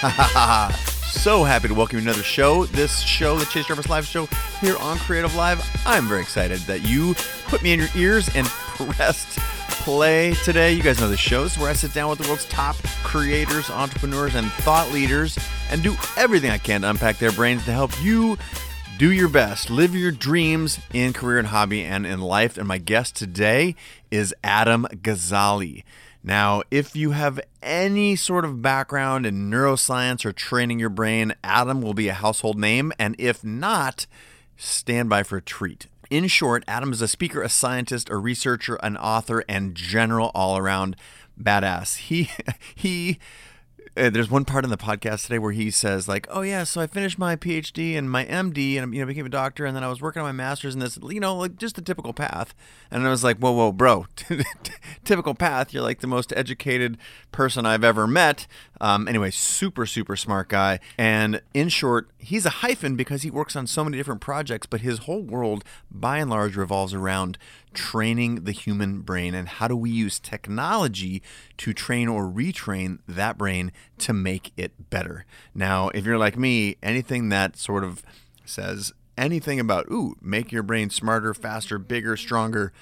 so happy to welcome you to another show. This show, the Chase Jarvis Live show here on Creative Live. I'm very excited that you put me in your ears and pressed play today. You guys know the shows where I sit down with the world's top creators, entrepreneurs, and thought leaders and do everything I can to unpack their brains to help you do your best, live your dreams in career and hobby and in life. And my guest today is Adam Gazzaley. Now, if you have any sort of background in neuroscience or training your brain, Adam will be a household name. And if not, stand by for a treat. In short, Adam is a speaker, a scientist, a researcher, an author, and general all around badass. He he uh, there's one part in the podcast today where he says like, "Oh yeah, so I finished my PhD and my MD, and you know became a doctor, and then I was working on my master's, and this, you know, like just the typical path." And I was like, "Whoa, whoa, bro, typical path. You're like the most educated person I've ever met." Um, anyway, super, super smart guy. And in short, he's a hyphen because he works on so many different projects, but his whole world, by and large, revolves around training the human brain and how do we use technology to train or retrain that brain to make it better. Now, if you're like me, anything that sort of says anything about, ooh, make your brain smarter, faster, bigger, stronger,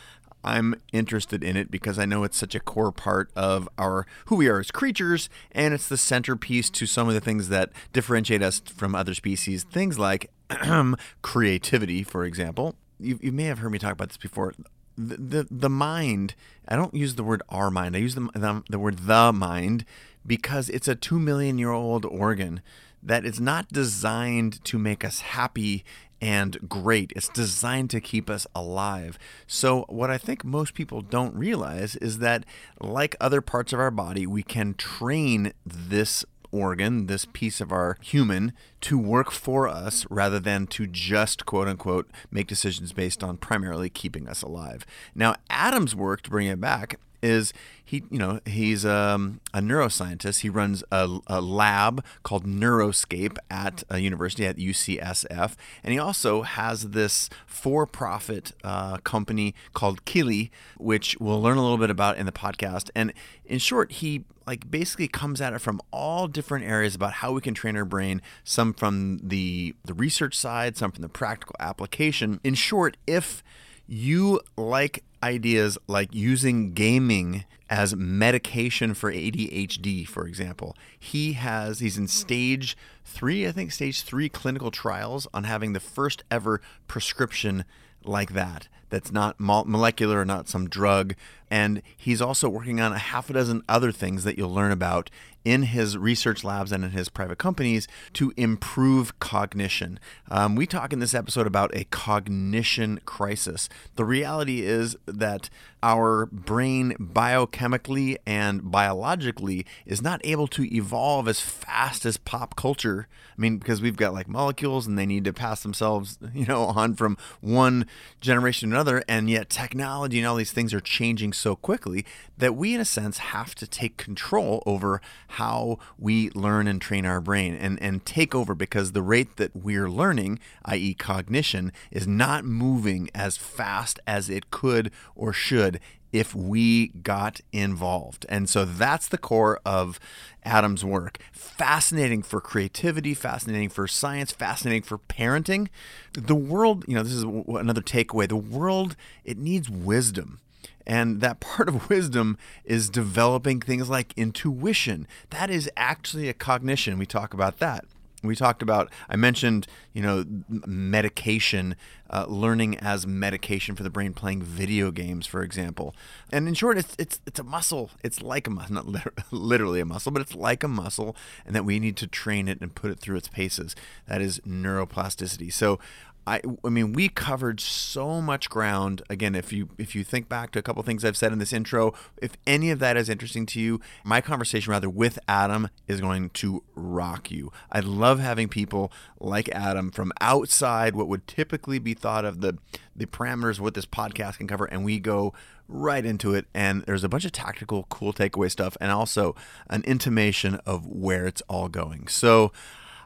I'm interested in it because I know it's such a core part of our who we are as creatures, and it's the centerpiece to some of the things that differentiate us from other species. Things like creativity, for example. You, you may have heard me talk about this before the, the, the mind, I don't use the word our mind, I use the, the, the word the mind because it's a two million year old organ that is not designed to make us happy and great. It's designed to keep us alive. So, what I think most people don't realize is that, like other parts of our body, we can train this organ, this piece of our human, to work for us rather than to just quote unquote make decisions based on primarily keeping us alive. Now, Adam's work to bring it back is he you know he's um, a neuroscientist. He runs a, a, lab called neuroscape at a university at ucsf and he also has this for-profit uh, company called Akili which we'll learn a little bit about in the podcast. And in short he like basically comes at it from all different areas about how we can train our brain some from the the research side some from the practical application in short if you like ideas like using gaming as medication for ADHD, for example. He has, he's in stage three, I think, stage three clinical trials on having the first ever prescription like that that's not molecular or not some drug. And he's also working on a half a dozen other things that you'll learn about in his research labs and in his private companies to improve cognition. Um, we talk in this episode about a cognition crisis. The reality is that our brain biochemically and biologically is not able to evolve as fast as pop culture. I mean, because we've got like molecules and they need to pass themselves, you know, on from one generation to another. And yet technology and all these things are changing so quickly that we, in a sense, have to take control over how we learn and train our brain and, and take over because the rate that we're learning, i.e., cognition, is not moving as fast as it could or should if we got involved. And so that's the core of Adam's work. Fascinating for creativity, fascinating for science, fascinating for parenting. The world, you know, this is another takeaway. The world, it needs wisdom. And that part of wisdom is developing things like intuition. That is actually a cognition. We talk about that. We talked about, I mentioned, you know, medication, uh, learning as medication for the brain, playing video games, for example. And in short, it's, it's, it's a muscle. It's like a muscle, not literally a muscle, but it's like a muscle, and that we need to train it and put it through its paces. That is neuroplasticity. So I, I mean, we covered so much ground. Again, if you if you think back to a couple things I've said in this intro, if any of that is interesting to you, my conversation rather with Adam is going to rock you. I love having people like Adam from outside what would typically be thought of the the parameters of what this podcast can cover, and we go right into it. And there's a bunch of tactical, cool takeaway stuff, and also an intimation of where it's all going. So.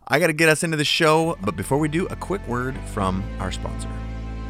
I got to get us into the show, but before we do, a quick word from our sponsor.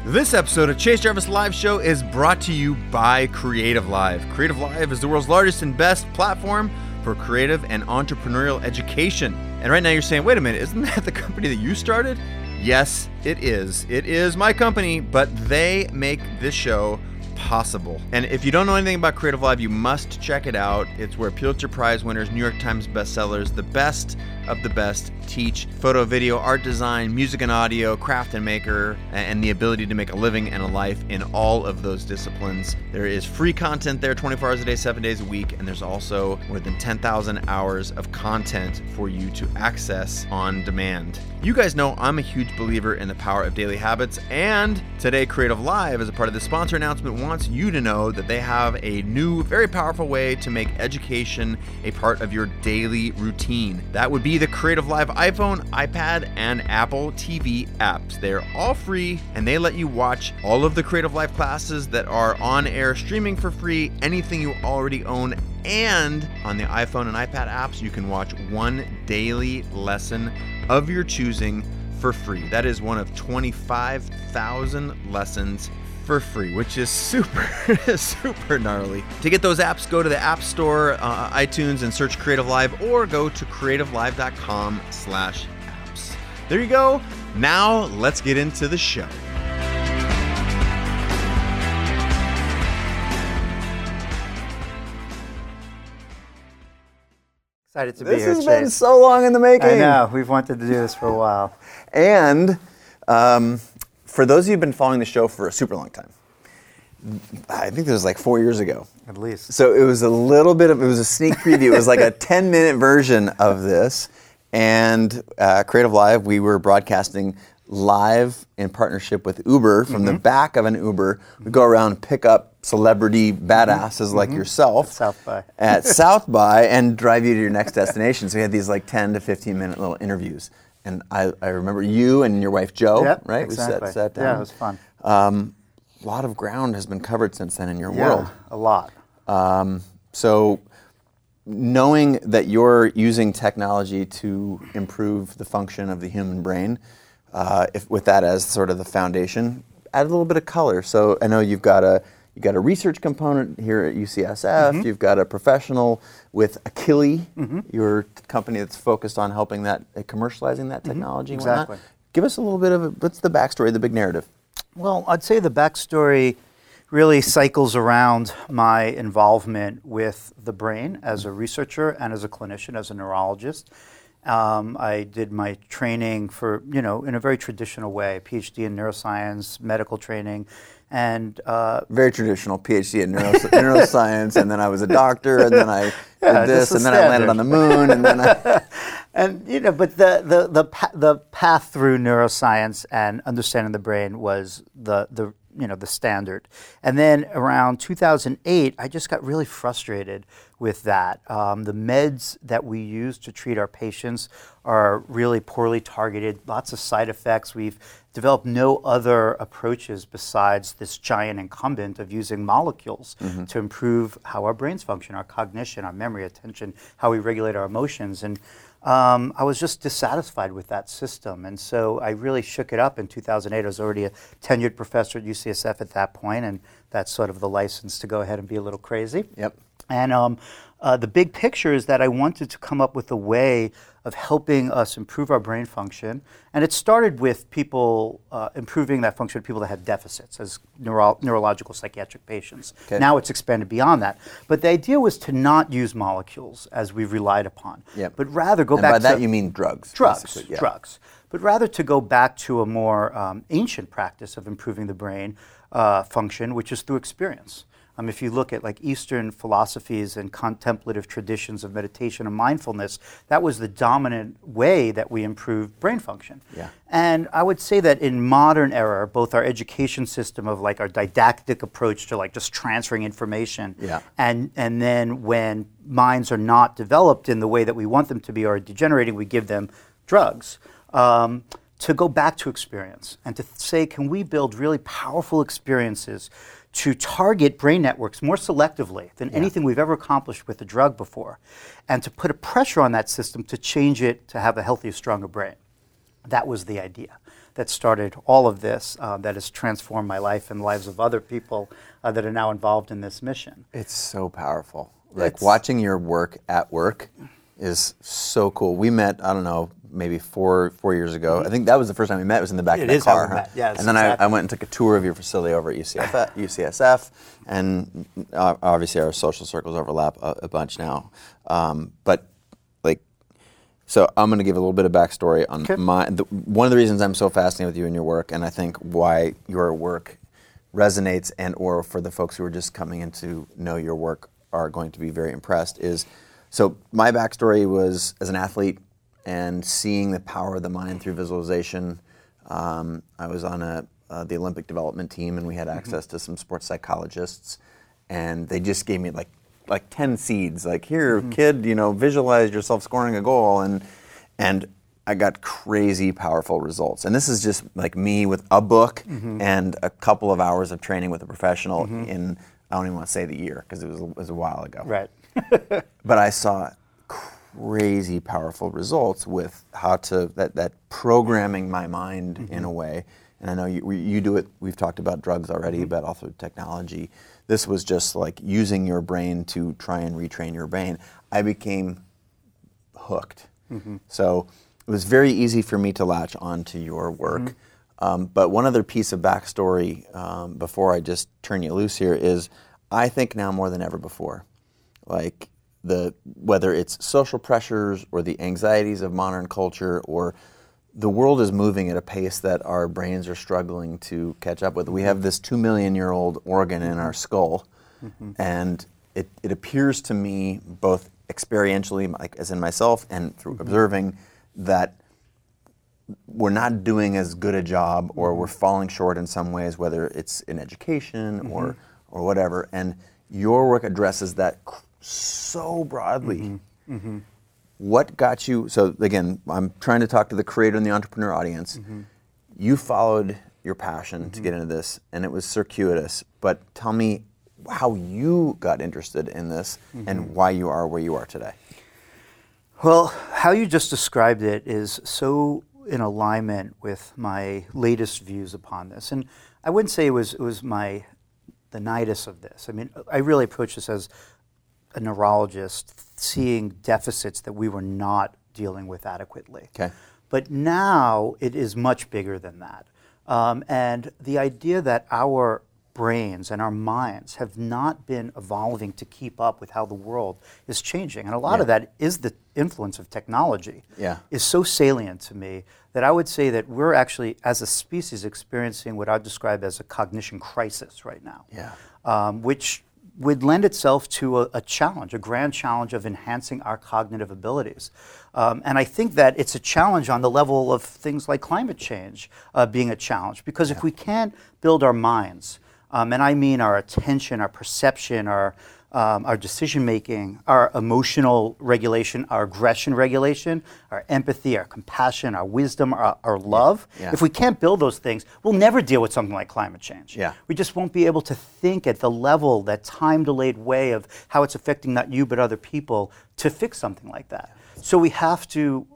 This episode of Chase Jarvis Live Show is brought to you by Creative Live. Creative Live is the world's largest and best platform for creative and entrepreneurial education. And right now you're saying, wait a minute, isn't that the company that you started? Yes, it is. It is my company, but they make this show possible. And if you don't know anything about Creative Live, you must check it out. It's where Pulitzer Prize winners, New York Times bestsellers, the best of the best teach photo, video, art design, music and audio, craft and maker, and the ability to make a living and a life in all of those disciplines. There is free content there 24 hours a day, 7 days a week, and there's also more than 10,000 hours of content for you to access on demand. You guys know I'm a huge believer in the power of daily habits, and today Creative Live, as a part of the sponsor announcement, wants you to know that they have a new, very powerful way to make education a part of your daily routine. That would be the Creative Live iPhone, iPad, and Apple TV apps. They're all free and they let you watch all of the Creative Live classes that are on air streaming for free, anything you already own. And on the iPhone and iPad apps, you can watch one daily lesson of your choosing for free. That is one of 25,000 lessons for free, which is super, super gnarly. To get those apps, go to the App Store, uh, iTunes, and search Creative Live, or go to creativelive.com/apps. There you go. Now let's get into the show. Excited to be This here. has been so long in the making. I know we've wanted to do this for a while. And um, for those of you who've been following the show for a super long time, I think it was like four years ago. At least. So it was a little bit of it was a sneak preview. It was like a 10 minute version of this. And uh, Creative Live, we were broadcasting live in partnership with Uber from Mm-hmm. the back of an Uber. We go around and pick up celebrity badasses like yourself Mm-hmm. At South by. at South by and drive you to your next destination. So we had these like 10 to 15 minute little interviews. And I, I remember you and your wife Jo, Yep, right? exactly. We sat, sat down. Yeah, it was fun. Um, a lot of ground has been covered since then in your Yeah, world. a lot. Um, so, knowing that you're using technology to improve the function of the human brain, uh, if, with that as sort of the foundation, add a little bit of color. So, I know you've got a you got a research component here at UCSF. Mm-hmm. You've got a professional with Akili, your company that's focused on helping that uh, commercializing that technology. Mm-hmm. Exactly. Give us a little bit of a, what's the backstory, the big narrative. Well, I'd say the backstory really cycles around my involvement with the brain as a researcher and as a clinician, as a neurologist. Um, I did my training for, you know, in a very traditional way, PhD in neuroscience, medical training, and uh, very traditional PhD in neuro- neuroscience, and then I was a doctor, and then I Yeah, did this, and then I landed on the moon, and then I, and you know, but the the the pa- the path through neuroscience and understanding the brain was the the you know the standard. And then around 2008, I just got really frustrated with that. Um, the meds that we use to treat our patients are really poorly targeted. Lots of side effects. We've developed no other approaches besides this giant incumbent of using molecules to improve how our brains function, our cognition, our memory, attention, how we regulate our emotions. And um, I was just dissatisfied with that system. And so I really shook it up in 2008. I was already a tenured professor at UCSF at that point, and that's sort of the license to go ahead and be a little crazy. Yep. And um, uh, the big picture is that I wanted to come up with a way of helping us improve our brain function. And it started with people uh, improving that function of people that had deficits as neuro- neurological psychiatric patients. Okay. Now it's expanded beyond that. But the idea was to not use molecules as we've relied upon, Yep. but rather go back. and back by to that you mean drugs. drugs, yeah. drugs, but rather to go back to a more um, ancient practice of improving the brain uh, function, which is through experience. Um, if you look at like Eastern philosophies and contemplative traditions of meditation and mindfulness, that was the dominant way that we improved brain function. Yeah. And I would say that in modern era, both our education system of like our didactic approach to like just transferring information, Yeah. and and then when minds are not developed in the way that we want them to be or degenerating, we give them drugs. Um, to go back to experience and to say, can we build really powerful experiences to target brain networks more selectively than anything we've ever accomplished with a drug before, and to put a pressure on that system to change it to have a healthier, stronger brain? That was the idea. that started all of this, uh, that has transformed my life and the lives of other people uh, that are now involved in this mission. It's so powerful. Like It's- watching your work at work is so cool. We met, I don't know, maybe four four years ago. I think that was the first time we met. It was in the back It of the is how car. we huh? met. Yes, and then I, exactly. I went and took a tour of your facility over at UCSF, UCSF and uh, obviously our social circles overlap a, a bunch now. Um, but like, so I'm going to give a little bit of backstory on Okay. my. The, one of the reasons I'm so fascinated with you and your work, and I think why your work resonates, and or for the folks who are just coming in to know your work are going to be very impressed, is so my backstory was as an athlete and seeing the power of the mind through visualization. Um, I was on a uh, the Olympic development team, and we had access to some sports psychologists, and they just gave me like like ten seeds. Like here, kid, you know, visualize yourself scoring a goal, and and I got crazy powerful results. And this is just like me with a book and a couple of hours of training with a professional in I don't even want to say the year because it was it was a while ago Right. but I saw crazy powerful results with how to that, that programming my mind in a way. And I know you, you do it. We've talked about drugs already, but also technology. This was just like using your brain to try and retrain your brain. I became hooked. So it was very easy for me to latch onto your work. Um, but one other piece of backstory um, before I just turn you loose here is I think now more than ever before, like the whether it's social pressures or the anxieties of modern culture or the world is moving at a pace that our brains are struggling to catch up with. We have this two million year old organ in our skull, mm-hmm. and it, it appears to me, both experientially, like as in myself, and through mm-hmm. observing, that we're not doing as good a job or mm-hmm. we're falling short in some ways, whether it's in education or, or whatever. And your work addresses that so broadly. Mm-hmm. Mm-hmm. What got you? So, again, I'm trying to talk to the creator and the entrepreneur audience. Mm-hmm. You followed your passion to get into this, and it was circuitous. But tell me how you got interested in this and why you are where you are today. Well, how you just described it is so in alignment with my latest views upon this, and I wouldn't say it was it was my the nidus of this. I mean, I really approach this as a neurologist, seeing deficits that we were not dealing with adequately. Okay. But now it is much bigger than that. Um, and the idea that our brains and our minds have not been evolving to keep up with how the world is changing. And a lot of that is the influence of technology. Yeah. Is so salient to me that I would say that we're actually, as a species, experiencing what I'd describe as a cognition crisis right now Yeah. um, which would lend itself to a, a challenge, a grand challenge of enhancing our cognitive abilities. Um, and I think that it's a challenge on the level of things like climate change uh, being a challenge, because if we can't build our minds, um, and I mean our attention, our perception, our um, our decision making, our emotional regulation, our aggression regulation, our empathy, our compassion, our wisdom, our, our love. Yeah. If we can't build those things, we'll never deal with something like climate change. Yeah. We just won't be able to think at the level, that time delayed way of how it's affecting not you but other people to fix something like that. So we have to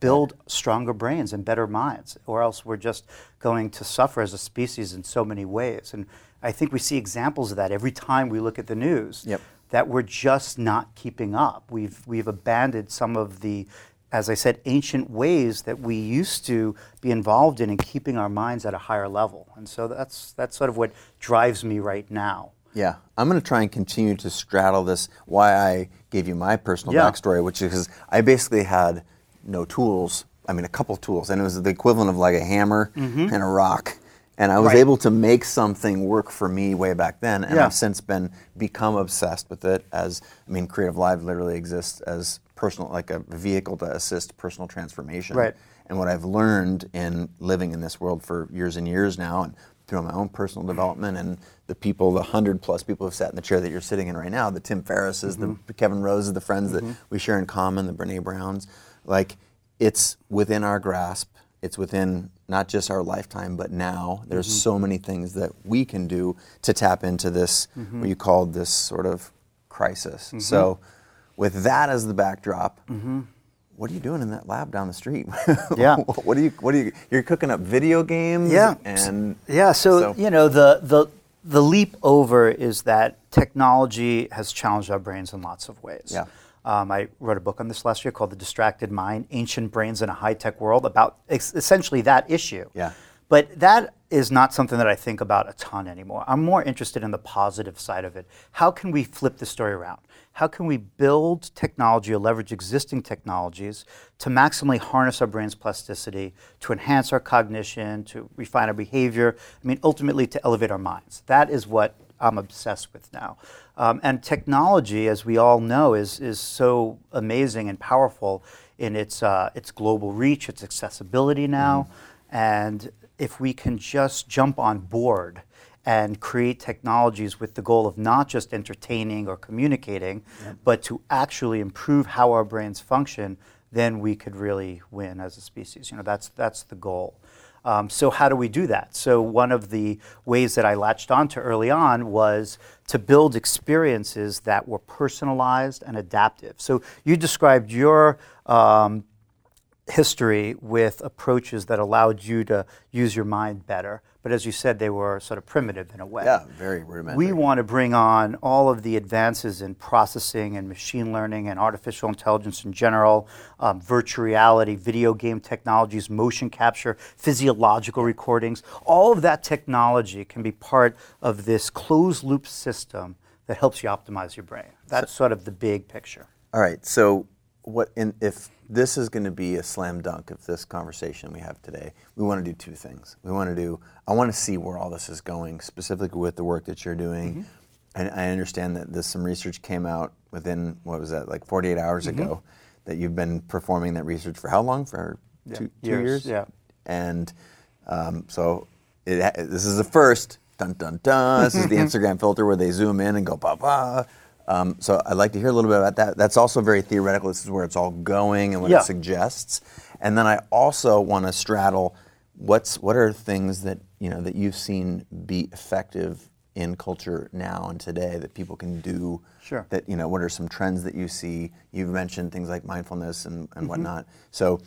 build stronger brains and better minds, or else we're just going to suffer as a species in so many ways. And I think we see examples of that every time we look at the news. Yep. That we're just not keeping up. We've we've abandoned some of the, as I said, ancient ways that we used to be involved in in keeping our minds at a higher level. And so that's that's sort of what drives me right now. Yeah, I'm going to try and continue to straddle this. Why I gave you my personal Yeah. backstory, which is I basically had no tools. I mean, a couple tools, and it was the equivalent of like a hammer mm-hmm. and a rock. And I was Mm-hmm. Right. able to make something work for me way back then, and Yeah. I've since been become obsessed with it. As I mean, Creative Live literally exists as personal, like a vehicle to assist personal transformation. Right. And what I've learned in living in this world for years and years now, and through my own personal development, and the people, the hundred plus people who've sat in the chair that you're sitting in right now, the Tim Ferrisses, the Kevin Roses, the friends that we share in common, the Brene Browns, like it's within our grasp. It's within not just our lifetime, but now. There's mm-hmm. so many things that we can do to tap into this, mm-hmm. what you called this sort of crisis. Mm-hmm. So, with that as the backdrop, what are you doing in that lab down the street? Yeah. what are you? What are you? You're cooking up video games. Yeah. And Yeah, so, you know the the the leap over is that technology has challenged our brains in lots of ways. Yeah. Um, I wrote a book on this last year called The Distracted Mind: Ancient Brains in a High Tech World about ex- essentially that issue. Yeah. But that is not something that I think about a ton anymore. I'm more interested in the positive side of it. How can we flip the story around? How can we build technology or leverage existing technologies to maximally harness our brain's plasticity, to enhance our cognition, to refine our behavior? I mean, ultimately, to elevate our minds. That is what I'm obsessed with now. Um, and technology, as we all know, is, is so amazing and powerful in its, uh, its global reach, its accessibility now. And if we can just jump on board and create technologies with the goal of not just entertaining or communicating, but to actually improve how our brains function, then we could really win as a species. You know, that's, that's the goal. Um, so how do we do that? So one of the ways that I latched onto early on was to build experiences that were personalized and adaptive. So you described your um, history with approaches that allowed you to use your mind better. But as you said, they were sort of primitive in a way. yeah, very rudimentary. We want to bring on all of the advances in processing and machine learning and artificial intelligence in general, um, virtual reality, video game technologies, motion capture, physiological recordings. All of that technology can be part of this closed loop system that helps you optimize your brain. That's sort of the big picture. All right. So, what in, if this is going to be a slam dunk of this conversation we have today? We want to do two things. We want to do. I want to see where all this is going, specifically with the work that you're doing. Mm-hmm. And I understand that this some research came out within what was that like 48 hours mm-hmm. ago that you've been performing that research for how long? For two, two years, years. yeah. And um, so it, this is the first. Dun dun dun. This is the mm-hmm. Instagram filter where they zoom in and go ba ba. Um, so I'd like to hear a little bit about that. That's also very theoretical. This is where it's all going and what Yeah. it suggests. And then I also want to straddle what's what are things that you know that you've seen be effective in culture now and today that people can do. Sure. That you know what are some trends that you see? You've mentioned things like mindfulness and, Mm-hmm. and whatnot. So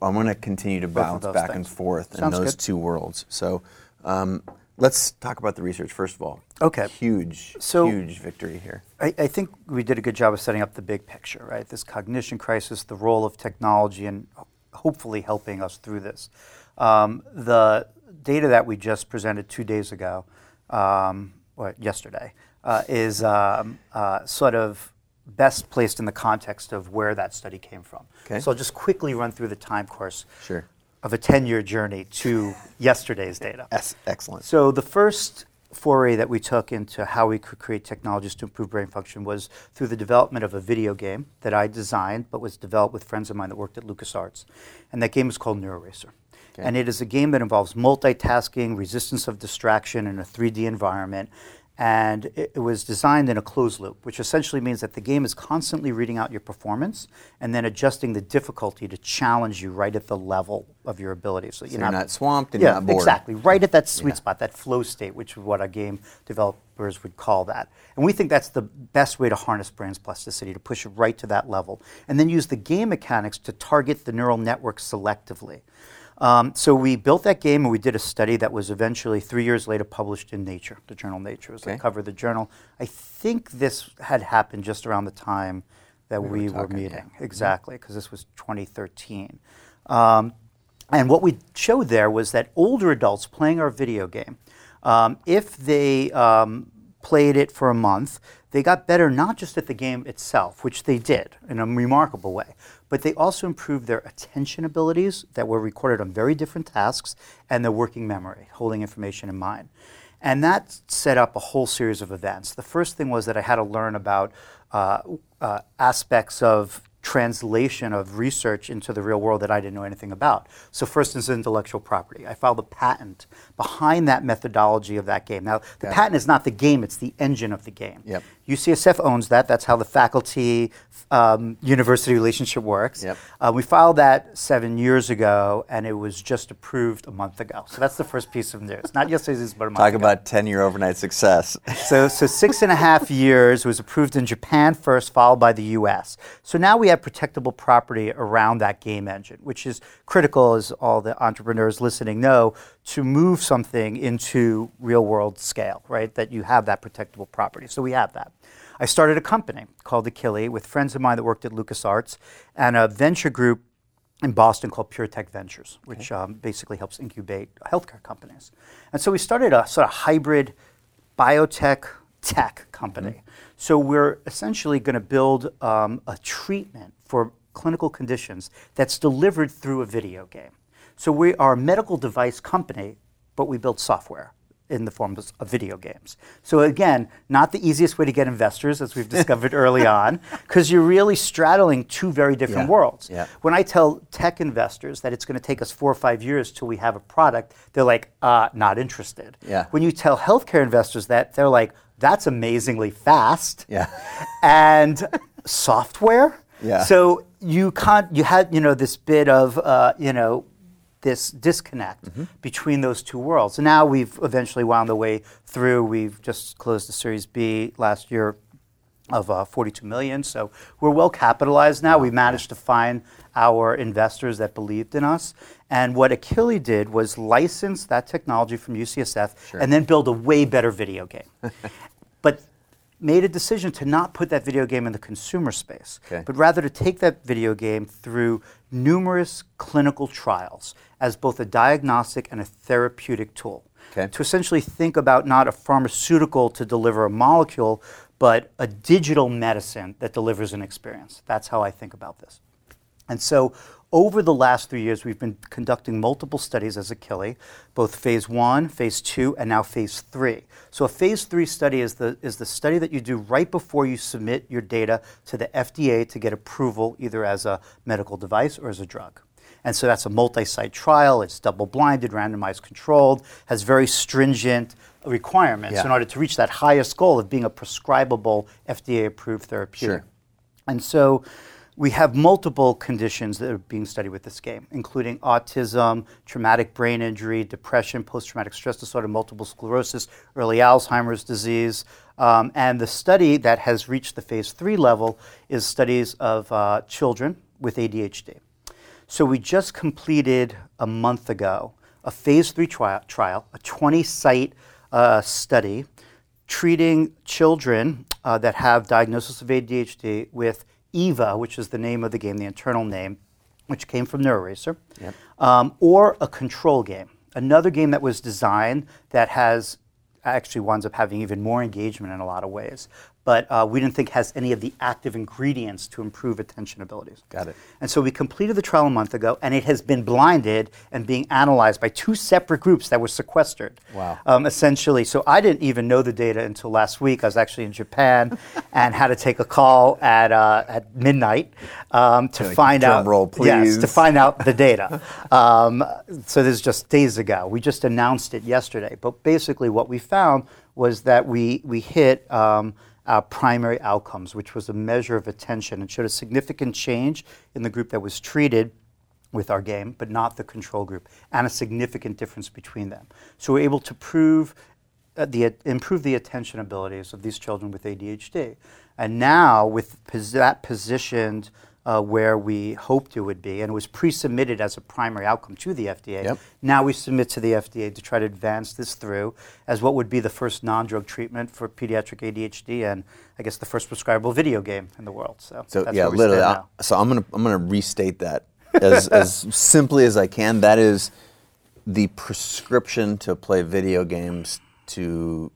I'm going to continue to bounce back and things. forth in those good. two worlds. So um, let's talk about the research first of all. Okay. Huge, So- huge victory here. I, I think we did a good job of setting up the big picture, right? This cognition crisis, the role of technology, and hopefully helping us through this. Um, the data that we just presented two days ago, um, or yesterday, uh, is um, uh, sort of best placed in the context of where that study came from. Okay. So I'll just quickly run through the time course Sure. Of a 10 year journey to yesterday's data. Es- excellent. So the first foray that we took into how we could create technologies to improve brain function was through the development of a video game that I designed, but was developed with friends of mine that worked at LucasArts. And that game is called NeuroRacer. Okay. And it is a game that involves multitasking, resistance of distraction in a 3D environment. And it, it was designed in a closed loop, which essentially means that the game is constantly reading out your performance and then adjusting the difficulty to challenge you right at the level of your ability. So, So you're not swamped and you're yeah, not bored. exactly. Right at that sweet Yeah. spot, that flow state, which is what our game developers would call that. And we think that's the best way to harness brain's plasticity, to push it right to that level. And then use the game mechanics to target the neural network selectively. Um, so we built that game and we did a study that was eventually three years later published in Nature, the journal Nature. Was Okay. the cover of the journal. I think this had happened just around the time that We we, were talking, yeah. meeting. Exactly, because this was 2013. Um, and what we showed there was that older adults playing our video game, um, if they um, played it for a month, they got better not just at the game itself, which they did in a remarkable way, but they also improved their attention abilities that were recorded on very different tasks and their working memory, holding information in mind. And that set up a whole series of events. The first thing was that I had to learn about uh, uh, aspects of translation of research into the real world that I didn't know anything about. So, first is intellectual property. I filed a patent behind that methodology of that game. Now, the it. patent is not the game, it's the engine of the game. Yep. UCSF owns that. That's how the faculty um, university relationship works. Yep. Uh, we filed that seven years ago, and it was just approved a month ago. So that's the first piece of news. Not yesterday's but a month Talk ago. about 10 year overnight success. So, so six and a half years was approved in Japan first, followed by the U.S. So now we have protectable property around that game engine, which is critical, as all the entrepreneurs listening know, to move something into real world scale, right? That you have that protectable property. So we have that. I started a company called Akili with friends of mine that worked at LucasArts and a venture group in Boston called PureTech Ventures, which um, basically helps incubate healthcare companies. And so we started a sort of hybrid biotech tech company. So we're essentially going to build um, a treatment for clinical conditions that's delivered through a video game. So we are a medical device company, but we build software in the form of, video games. So again, not the easiest way to get investors, as we've discovered early on, because you're really straddling two very different Yeah. worlds. Yeah. When I tell tech investors that it's going to take us four or five years till we have a product, they're like, uh, not interested. Yeah. When you tell healthcare investors that, they're like, that's amazingly fast. Yeah. And software. Yeah. So you can't. You had you know this bit of uh, you know this disconnect Mm-hmm. between those two worlds. And now we've eventually wound the way through. We've just closed the Series B last year of uh, 42 million. So we're well capitalized now. We managed to find our investors that believed in us. And what Akili did was license that technology from UCSF and then build a way better video game. but made a decision to not put that video game in the consumer space, Okay. but rather to take that video game through numerous clinical trials as both a diagnostic and a therapeutic tool. Okay. To essentially think about not a pharmaceutical to deliver a molecule, but a digital medicine that delivers an experience. That's how I think about this. And so, over the last three years, we've been conducting multiple studies as Akili, both phase one, phase two, and now phase three. So, a phase three study is the, is the study that you do right before you submit your data to the FDA to get approval, either as a medical device or as a drug. And so that's a multi site trial, it's double blinded, randomized controlled, has very stringent requirements Yeah. in order to reach that highest goal of being a prescribable FDA approved therapeutic. Sure. And so we have multiple conditions that are being studied with this game, including autism, traumatic brain injury, depression, post traumatic stress disorder, multiple sclerosis, early Alzheimer's disease. Um, and the study that has reached the phase three level is studies of uh, children with ADHD. So we just completed a month ago a phase three trial, trial a 20 site uh, study treating children uh, that have diagnosis of ADHD with EVO, which is the name of the game, the internal name, which came from NeuroRacer, Yep. um, or a control game. Another game that was designed that has actually winds up having even more engagement in a lot of ways, but uh, we didn't think has any of the active ingredients to improve attention abilities. Got it. And so we completed the trial a month ago, and it has been blinded and being analyzed by two separate groups that were sequestered. Wow. Um, essentially, so I didn't even know the data until last week. I was actually in Japan and had to take a call at uh, at midnight um, to Like, find out. roll, Yes, to find out the data. um, so this is just days ago. We just announced it yesterday. But basically, what we found was that we we hit. Our primary outcomes, which was a measure of attention, and showed a significant change in the group that was treated with our game, but not the control group, and a significant difference between them. So we're able to prove uh, the improve the attention abilities of these children with ADHD, and now with pos- that positioned uh, where we hoped it would be, and it was pre-submitted as a primary outcome to the FDA. Yep. Now we submit to the FDA to try to advance this through as what would be the first non-drug treatment for pediatric ADHD, and I guess the first prescribable video game in the world. So, So that's yeah, literally. I- so I'm gonna I'm gonna restate that as as simply as I can. That is the prescription to play video games to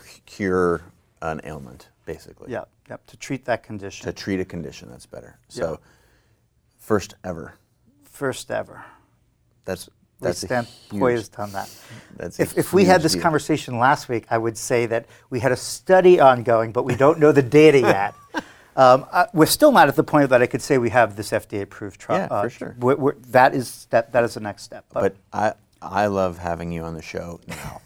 c- cure an ailment, basically. Yeah, yep, to treat that condition. To treat a condition that's better. So Yeah. first ever. First ever. That's We that's a stand huge, poised on that. That's If, if we had this deal. conversation last week, I would say that we had a study ongoing, but we don't know the data yet. Um, uh, we're still not at the point that I could say we have this FDA-approved trial. Yeah, for sure. We're, we're, that is that that is the next step. But I I love having you on the show now.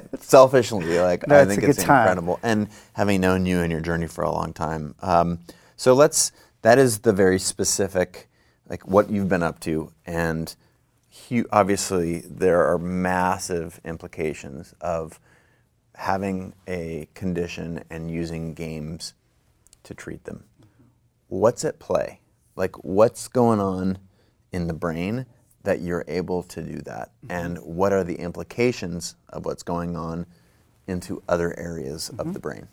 selfishly, like No, I think it's incredible, and having known you and your journey for a long time. Um, so let's. That is the very specific, like what you've been up to, and hu- obviously there are massive implications of having a condition and using games to treat them. What's at play? Like, what's going on in the brain that you're able to do that? Mm-hmm. And what are the implications of what's going on into other areas of mm-hmm. the brain?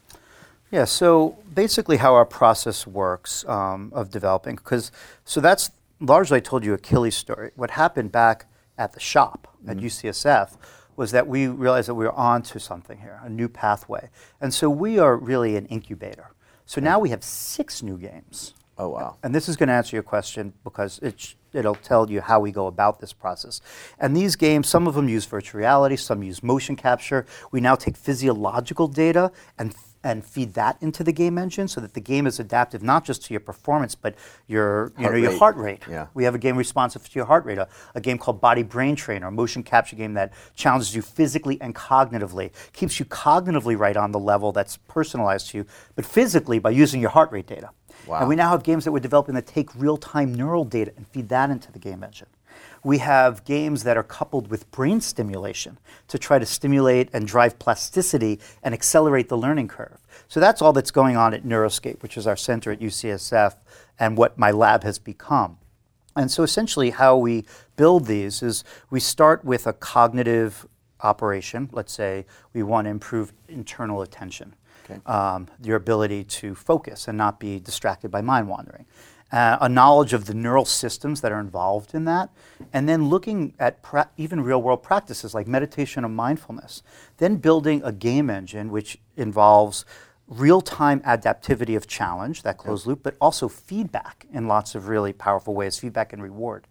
Yeah, so basically how our process works um, of developing, because so that's largely I told you Akili's story. What happened back at the shop at mm-hmm. UCSF was that we realized that we were on to something here, a new pathway. And so we are really an incubator. So now we have six new games. Oh, wow. And this is going to answer your question because it sh- it'll tell you how we go about this process. And these games, some of them use virtual reality, some use motion capture. We now take physiological data and and feed that into the game engine so that the game is adaptive not just to your performance but your you Heart know your rate. heart rate. Yeah. We have a game responsive to your heart rate, a, a game called Body Brain Trainer, a motion capture game that challenges you physically and cognitively, keeps you cognitively right on the level that's personalized to you, but physically by using your heart rate data. Wow. And we now have games that we're developing that take real time neural data and feed that into the game engine. We have games that are coupled with brain stimulation to try to stimulate and drive plasticity and accelerate the learning curve. So that's all that's going on at Neuroscape, which is our center at UCSF and what my lab has become. And so essentially, how we build these is we start with a cognitive operation. Let's say we want to improve internal attention, Okay. um, your ability to focus and not be distracted by mind wandering, uh, a knowledge of the neural systems that are involved in that, and then looking at pra- even real world practices like meditation and mindfulness. Then building a game engine which involves real time adaptivity of challenge, that closed loop, but also feedback in lots of really powerful ways feedback and reward.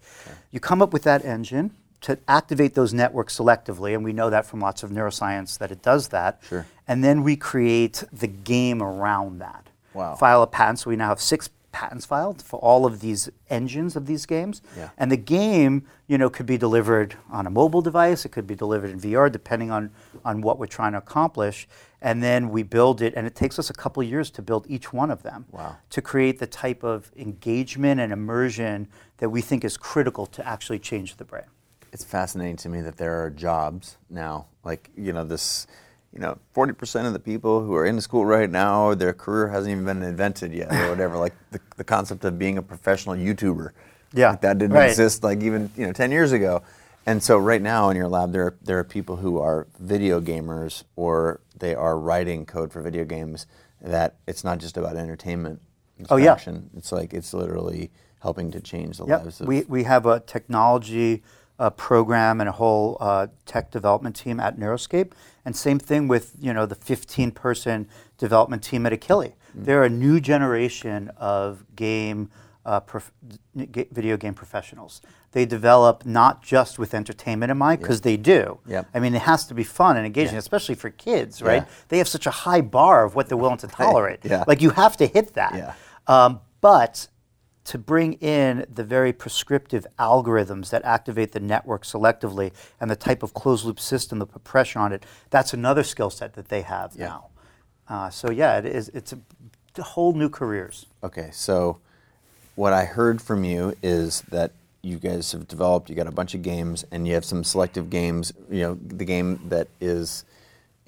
You come up with that engine to activate those networks selectively, and we know that from lots of neuroscience that it does that. Sure. And then we create the game around that. Wow. File a patent. So we now have six patents filed for all of these engines of these games. Yeah. And the game, you know, could be delivered on a mobile device. It could be delivered in VR, depending on on what we're trying to accomplish. And then we build it, and it takes us a couple of years to build each one of them Wow. to create the type of engagement and immersion that we think is critical to actually change the brain. It's fascinating to me that there are jobs now, like you know this, you know, forty percent of the people who are in school right now, their career hasn't even been invented yet, or whatever. like the, the concept of being a professional YouTuber, Yeah, like that didn't right. exist like even you know ten years ago. And so right now in your lab, there there are people who are video gamers or they are writing code for video games. That it's not just about entertainment. Oh, yeah. It's like it's literally helping to change the Yep. lives of We, we have a technology uh, program and a whole uh, tech development team at Neuroscape. And same thing with you know the 15 person development team at Akili. They're a new generation of game uh, prof- g- video game professionals. They develop not just with entertainment in mind, because they do. Yep. I mean, it has to be fun and engaging, Yeah. especially for kids, right? Yeah. They have such a high bar of what they're willing to tolerate. Yeah. Like you have to hit that. Yeah. Um, but to bring in the very prescriptive algorithms that activate the network selectively and the type of closed loop system that put pressure on it, that's another skill set that they have Yeah. now. Uh, so yeah, it is. It's a, whole new careers. Okay, so what I heard from you is that you guys have developed, you got a bunch of games, and you have some selective games. You know, the game that is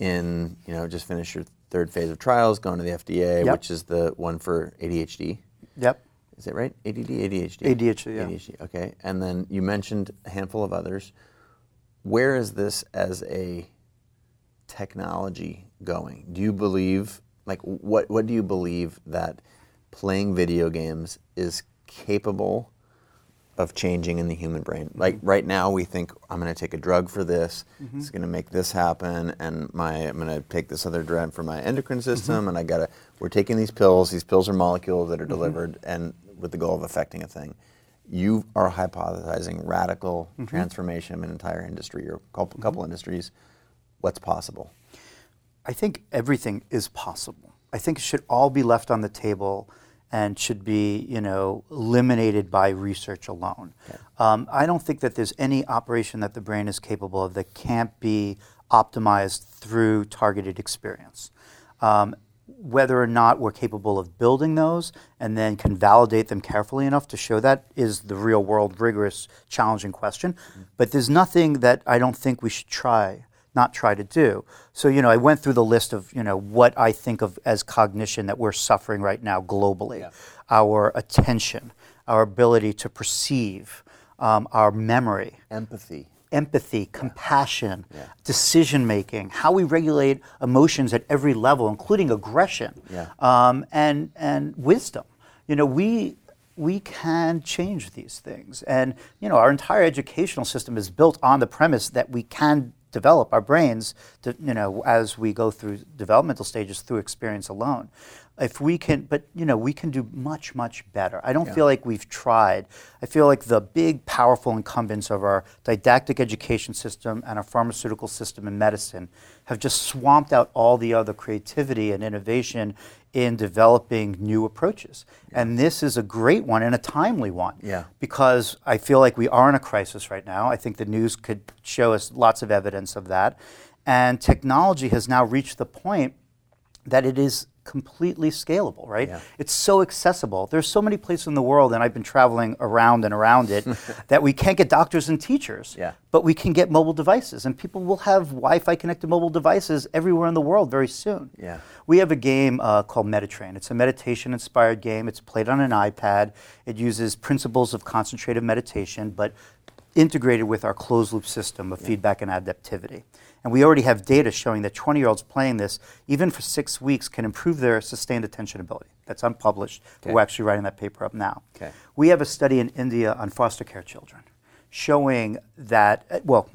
in, you know, just finished your third phase of trials, going to the FDA, Yep. which is the one for ADHD. Yep. Is it right? ADD, ADHD? ADHD, yeah. ADHD, okay. And then you mentioned a handful of others. Where is this as a technology going? Do you believe, like, what, what do you believe that playing video games is capable of changing in the human brain? Mm-hmm. Like, right now, we think, I'm going to take a drug for this, mm-hmm. it's going to make this happen, and my, I'm going to take this other drug for my endocrine mm-hmm. system, and I got to, we're taking these pills, these pills are molecules that are delivered, and with the goal of affecting a thing. You are hypothesizing radical transformation of an entire industry or couple, couple industries. What's possible? I think everything is possible. I think it should all be left on the table and should be, you know, eliminated by research alone. Um, I don't think that there's any operation that the brain is capable of that can't be optimized through targeted experience. Um, whether or not we're capable of building those and then can validate them carefully enough to show that is the real world, rigorous, challenging question. Mm-hmm. But there's nothing that I don't think we should try, not try to do. So, you know, I went through the list of, you know, what I think of as cognition that we're suffering right now globally yeah. our attention, our ability to perceive, um, our memory, empathy empathy, compassion, yeah. decision making, how we regulate emotions at every level, including aggression yeah. um, and, and wisdom. You know, we, we can change these things. And, you know, our entire educational system is built on the premise that we can develop our brains to, you know, as we go through developmental stages through experience alone if we can, but you know, we can do much, much better. I don't yeah. feel like we've tried. I feel like the big, powerful incumbents of our didactic education system and our pharmaceutical system in medicine have just swamped out all the other creativity and innovation in developing new approaches. Yeah. And this is a great one and a timely one. Yeah. Because I feel like we are in a crisis right now. I think the news could show us lots of evidence of that. And technology has now reached the point that it is completely scalable, right? Yeah. It's so accessible. There's so many places in the world, and I've been traveling around and around it, that we can't get doctors and teachers, yeah. but we can get mobile devices, and people will have Wi-Fi connected mobile devices everywhere in the world very soon. Yeah. We have a game uh, called MediTrain. It's a meditation-inspired game. It's played on an iPad. It uses principles of concentrated meditation, but integrated with our closed loop system of yeah. feedback and adaptivity. And we already have data showing that 20 year olds playing this, even for six weeks, can improve their sustained attention ability. That's unpublished. Okay. We're actually writing that paper up now. Okay. We have a study in India on foster care children showing that, well,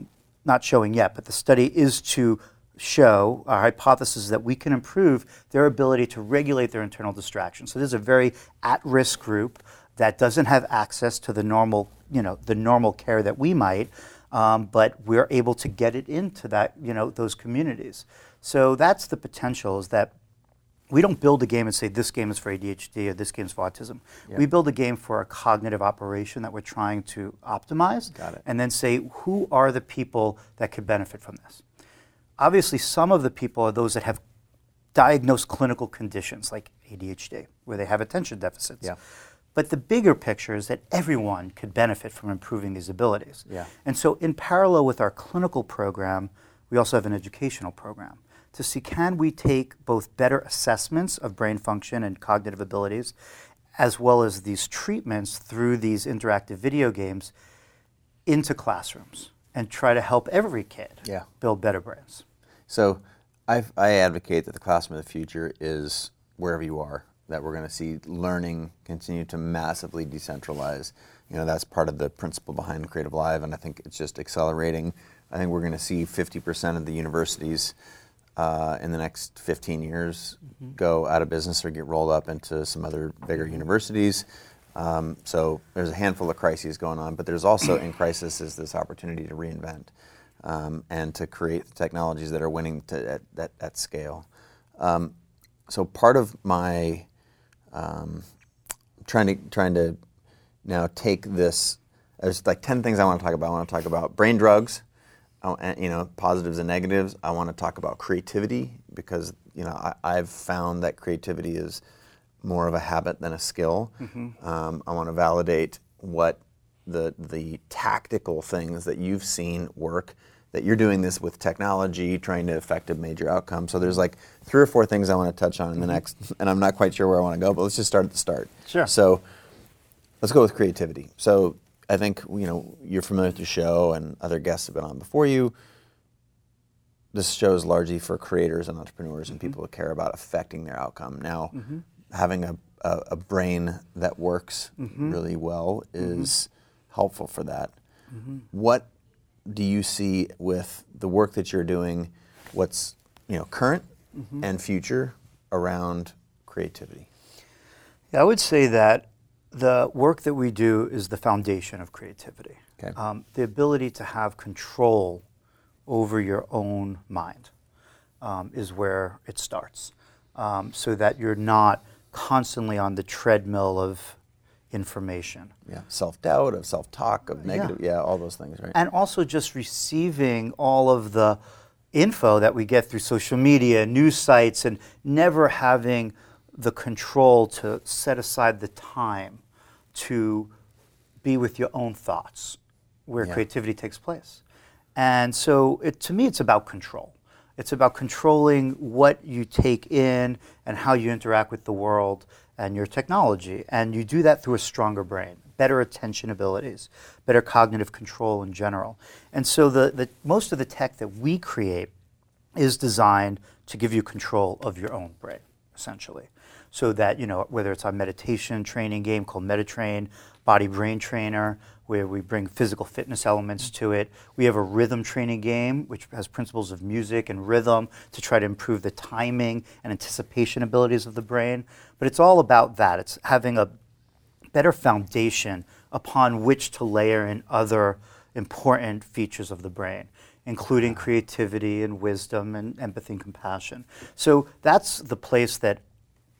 not showing yet, but the study is to show our hypothesis that we can improve their ability to regulate their internal distractions. So this is a very at-risk group that doesn't have access to the normal, you know, the normal care that we might um, but we're able to get it into that, you know, those communities. So that's the potential is that we don't build a game and say this game is for ADHD or this game is for autism. Yeah. We build a game for a cognitive operation that we're trying to optimize and then say who are the people that could benefit from this. Obviously, some of the people are those that have diagnosed clinical conditions like ADHD, where they have attention deficits. Yeah. But the bigger picture is that everyone could benefit from improving these abilities. Yeah. And so, in parallel with our clinical program, we also have an educational program to see can we take both better assessments of brain function and cognitive abilities, as well as these treatments through these interactive video games into classrooms and try to help every kid yeah. build better brains. So, I've, I advocate that the classroom of the future is wherever you are that we're going to see learning continue to massively decentralize. You know, that's part of the principle behind CreativeLive, and I think it's just accelerating. I think we're going to see 50% of the universities uh, in the next 15 years mm-hmm. go out of business or get rolled up into some other bigger universities. Um, so there's a handful of crises going on, but there's also in crisis is this opportunity to reinvent um, and to create technologies that are winning to, at, at, at scale. Um, so part of my um, trying to trying to now take this. There's like ten things I want to talk about. I want to talk about brain drugs, uh, you know, positives and negatives. I want to talk about creativity because you know I, have found that creativity is more of a habit than a skill. Mm-hmm. Um, I want to validate what the the tactical things that you've seen work that you're doing this with technology, trying to affect a major outcome. So there's like three or four things I want to touch on in the mm-hmm. next, and I'm not quite sure where I want to go, but let's just start at the start. Sure. So let's go with creativity. So I think you know you're familiar with the show, and other guests have been on before you. This show is largely for creators and entrepreneurs and mm-hmm. people who care about affecting their outcome. Now, mm-hmm. having a, a, a, brain that works mm-hmm. really well mm-hmm. is helpful for that. Mm-hmm. What do you see with the work that you're doing? What's you know current mm-hmm. and future around creativity? Yeah, I would say that the work that we do is the foundation of creativity. Okay. Um, the ability to have control over your own mind um, is where it starts, um, so that you're not constantly on the treadmill of information. Yeah, self doubt, of self talk, of negative, yeah. yeah. all those things, right? And also just receiving all of the info that we get through social media, news sites, and never having the control to set aside the time to be with your own thoughts where Yeah. creativity takes place. And so it, to me, it's about control. It's about controlling what you take in and how you interact with the world and your technology. And you do that through a stronger brain, better attention abilities, better cognitive control in general. And so the, the, most of the tech that we create is designed to give you control of your own brain, essentially. So that, you know, whether it's our meditation training game called MediTrain, Body Brain Trainer, where we bring physical fitness elements to it. We have a rhythm training game, which has principles of music and rhythm to try to improve the timing and anticipation abilities of the brain. But it's all about that. It's having a better foundation upon which to layer in other important features of the brain, including creativity and wisdom and empathy and compassion. So that's the place that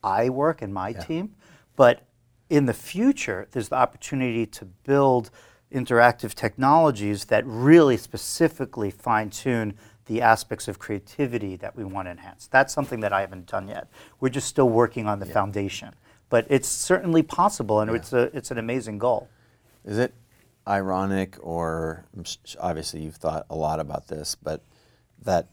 I work and my team. But in the future, there's the opportunity to build interactive technologies that really specifically fine tune the aspects of creativity that we want to enhance. That's something that I haven't done yet. We're just still working on the foundation. But it's certainly possible, and it's, a, it's an amazing goal. Is it ironic, or obviously you've thought a lot about this, but that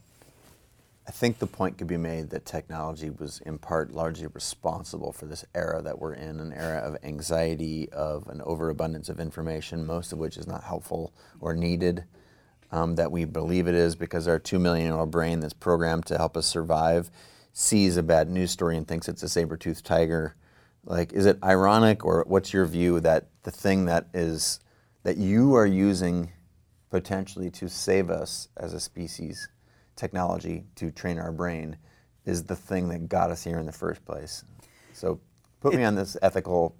I think the point could be made that technology was in part largely responsible for this era that we're in an era of anxiety, of an overabundance of information, most of which is not helpful or needed. Um, that we believe it is because our two million year old brain that's programmed to help us survive sees a bad news story and thinks it's a saber toothed tiger. Like, is it ironic, or what's your view that the thing that is that you are using potentially to save us as a species, technology to train our brain, is the thing that got us here in the first place? So, put me on this ethical.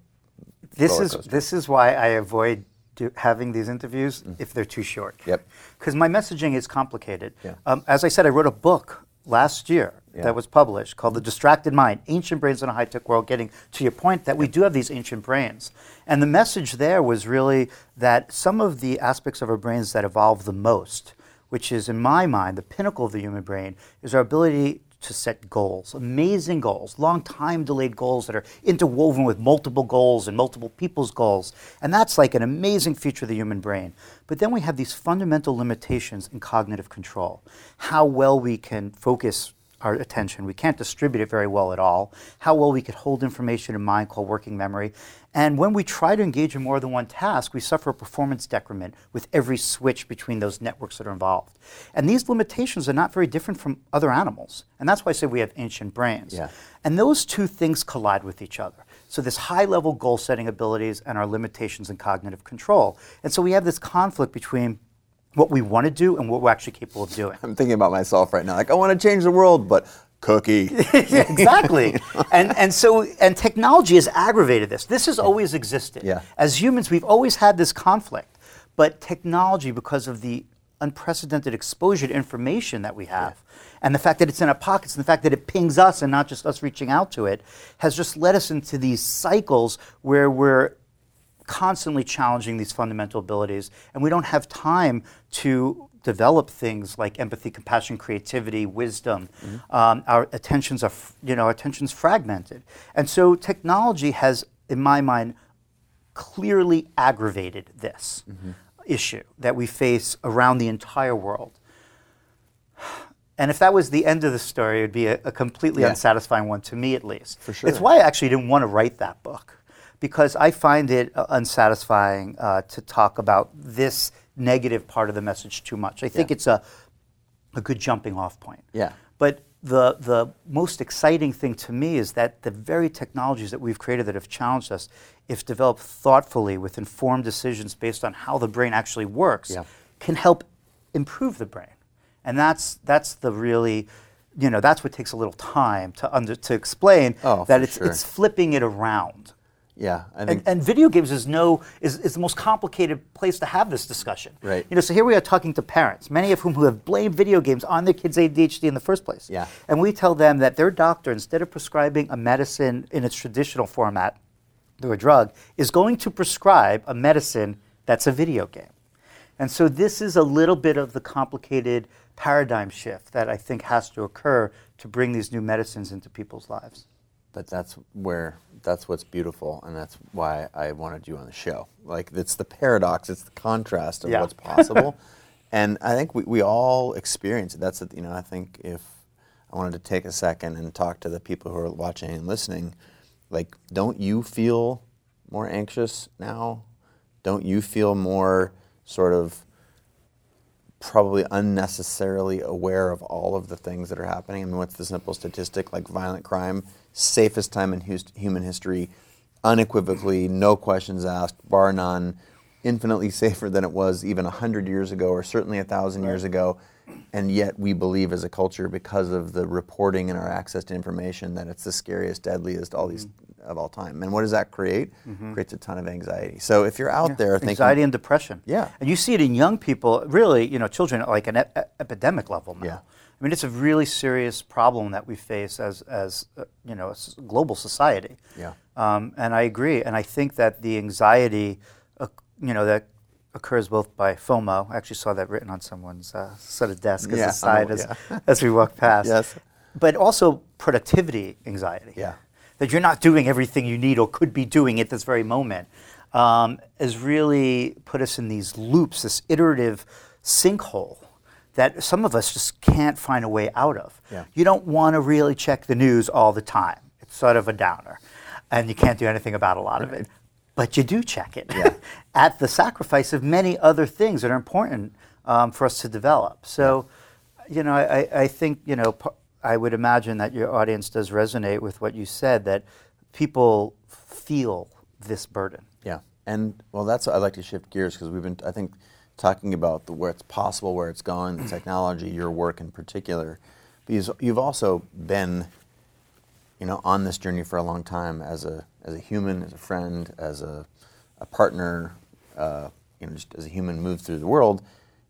This is this is why I avoid do, having these interviews if they're too short. Mm. Yep. Because my messaging is complicated. Yeah. Um, as I said, I wrote a book last year Yeah. that was published called The Distracted Mind: Ancient Brains in a High-Tech World. Getting to your point that we do have these ancient brains, and the message there was really that some of the aspects of our brains that evolve the most, which is in my mind the pinnacle of the human brain, is our ability to set goals, amazing goals, long time delayed goals that are interwoven with multiple goals and multiple people's goals. And that's like an amazing feature of the human brain. But then we have these fundamental limitations in cognitive control. How well we can focus our attention. We can't distribute it very well at all. How well we could hold information in mind called working memory. And when we try to engage in more than one task, we suffer a performance decrement with every switch between those networks that are involved. And these limitations are not very different from other animals. And that's why I say we have ancient brains. Yeah. And those two things collide with each other. So this high level goal setting abilities and our limitations in cognitive control. And so we have this conflict between what we want to do and what we're actually capable of doing. I'm thinking about myself right now. Like, I want to change the world, but cookie. Yeah, exactly. and and so and technology has aggravated this. This has always existed. Yeah. As humans, we've always had this conflict. But technology, because of the unprecedented exposure to information that we have, and the fact that it's in our pockets, and the fact that it pings us and not just us reaching out to it, has just led us into these cycles where we're constantly challenging these fundamental abilities, and we don't have time to develop things like empathy, compassion, creativity, wisdom. Um, our attentions are, you know, our attention's fragmented, and so technology has, in my mind, clearly aggravated this issue that we face around the entire world. And if that was the end of the story, it would be a, a completely Yeah. unsatisfying one to me, at least. For sure. It's why I actually didn't want to write that book, because I find it uh, unsatisfying uh, to talk about this negative part of the message too much. I think Yeah. it's a, a good jumping off point. Yeah. But the, the most exciting thing to me is that the very technologies that we've created that have challenged us, if developed thoughtfully with informed decisions based on how the brain actually works, Yeah. can help improve the brain. And that's, that's the really, you know, that's what takes a little time to, under, to explain Oh, that it's, sure. it's flipping it around. Yeah, I And, and video games is no is, is the most complicated place to have this discussion. Right. You know, so here we are talking to parents, many of whom who have blamed video games on their kids' ADHD in the first place. Yeah. And we tell them that their doctor, instead of prescribing a medicine in its traditional format through a drug, is going to prescribe a medicine that's a video game. And so this is a little bit of the complicated paradigm shift that I think has to occur to bring these new medicines into people's lives. But that's where that's what's beautiful, and that's why I wanted you on the show. Like it's the paradox, it's the contrast of Yeah. what's possible, and I think we, we all experience it. That's it, you know I think if I wanted to take a second and talk to the people who are watching and listening, like don't you feel more anxious now? Don't you feel more sort of probably unnecessarily aware of all of the things that are happening. I mean, what's the simple statistic? Like violent crime, safest time in hus- human history, unequivocally, no questions asked, bar none, infinitely safer than it was even 100 years ago or certainly 1,000 years ago. And yet we believe as a culture, because of the reporting and our access to information, that it's the scariest, deadliest, all these mm-hmm. of all time. And what does that create? Mm-hmm. Creates a ton of anxiety. So if you're out there thinking, anxiety and depression. Yeah. and you see it in young people. Really, you know, children at like an ep- epidemic level now. Yeah. I mean, it's a really serious problem that we face as as uh, you know, a s- global society. Yeah. Um, and I agree. And I think that the anxiety, uh, you know, that occurs both by FOMO. I actually saw that written on someone's uh, set of desk as Yeah, a on as, yeah. as we walk past. Yes. But also productivity anxiety Yeah. that you're not doing everything you need or could be doing at this very moment um, has really put us in these loops, this iterative sinkhole that some of us just can't find a way out of. Yeah. You don't want to really check the news all the time. It's sort of a downer, and you can't do anything about a lot of it. But you do check it Yeah. at the sacrifice of many other things that are important um, for us to develop. So, you know, I, I- think, you know, I would imagine that your audience does resonate with what you said, that people feel this burden. Yeah, and well, that's I'd like to shift gears because we've been, I think, talking about the where it's possible, where it's going, the technology, your work in particular. Because you've also been, you know, on this journey for a long time as a as a human, as a friend, as a, a partner, uh, you know, just as a human move through the world.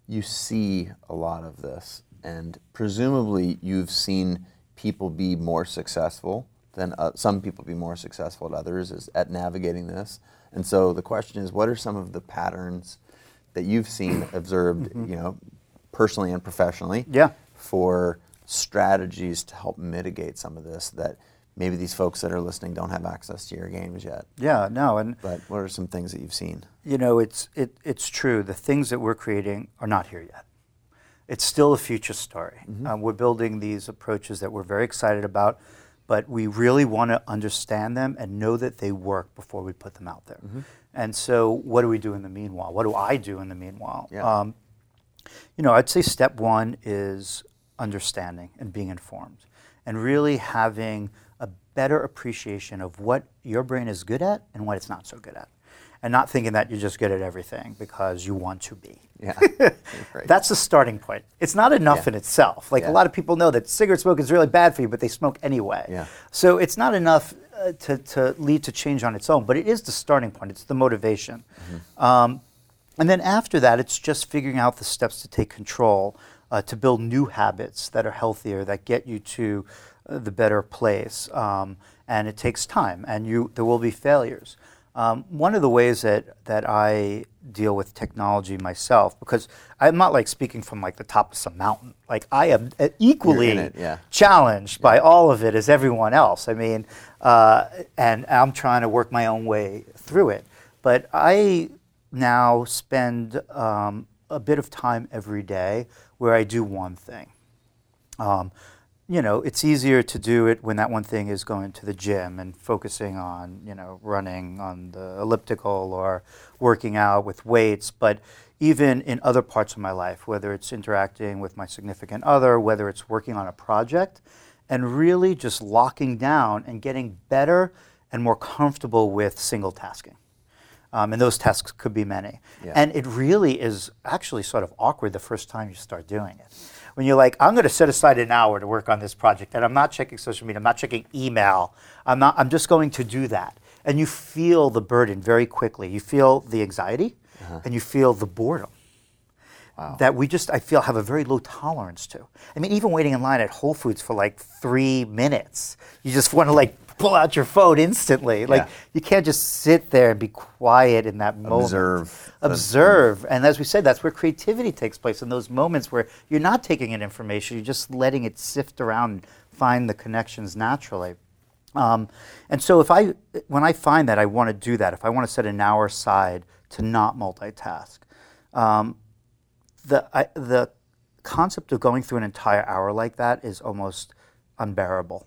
You see a lot of this, and presumably you've seen people be more successful than uh, some people be more successful at others is at navigating this. And so the question is, what are some of the patterns that you've seen, mm-hmm. observed, mm-hmm. you know, personally and professionally, Yeah. for strategies to help mitigate some of this that maybe these folks that are listening don't have access to your games yet. Yeah, no, and But what are some things that you've seen? you know, it's it, it's true. The things that we're creating are not here yet. It's still a future story. Um, we're building these approaches that we're very excited about, but we really want to understand them and know that they work before we put them out there. And so, what do we do in the meanwhile? What do I do in the meanwhile? Yeah. Um, you know, I'd say step one is understanding and being informed, and really having a better appreciation of what your brain is good at and what it's not so good at, and not thinking that you're just good at everything because you want to be. Yeah, right. That's the starting point. It's not enough Yeah. in itself. Like Yeah. a lot of people know that cigarette smoke is really bad for you, but they smoke anyway. Yeah. So it's not enough uh, to, to lead to change on its own, but it is the starting point. It's the motivation. Mm-hmm. Um, and then after that, it's just figuring out the steps to take control, uh, to build new habits that are healthier, that get you to uh, the better place. Um, and it takes time, and you there will be failures. Um, one of the ways that, that I deal with technology myself, because I'm not like speaking from like the top of some mountain. Like I am uh, equally it, yeah. challenged by all of it as everyone else. I mean, uh, and I'm trying to work my own way through it. But I now spend um, a bit of time every day where I do one thing. Um, you know, it's easier to do it when that one thing is going to the gym and focusing on, you know, running on the elliptical or working out with weights. But even in other parts of my life, whether it's interacting with my significant other, whether it's working on a project, and really just locking down and getting better and more comfortable with single tasking. Um, and those tasks could be many. Yeah. And it really is actually sort of awkward the first time you start doing it. When you're like, I'm going to set aside an hour to work on this project, and I'm not checking social media, I'm not checking email, I'm not. I'm just going to do that, and you feel the burden very quickly. You feel the anxiety, uh-huh. and you feel the boredom that we just I feel have a very low tolerance to. I mean, even waiting in line at Whole Foods for like three minutes, you just want to like pull out your phone instantly. Like Yeah. you can't just sit there and be quiet in that moment. Observe Observe. And as we said, that's where creativity takes place in those moments where you're not taking in information, you're just letting it sift around and find the connections naturally. Um, and so if I, when I find that I want to do that, if I want to set an hour aside to not multitask, um, the I, the concept of going through an entire hour like that is almost unbearable.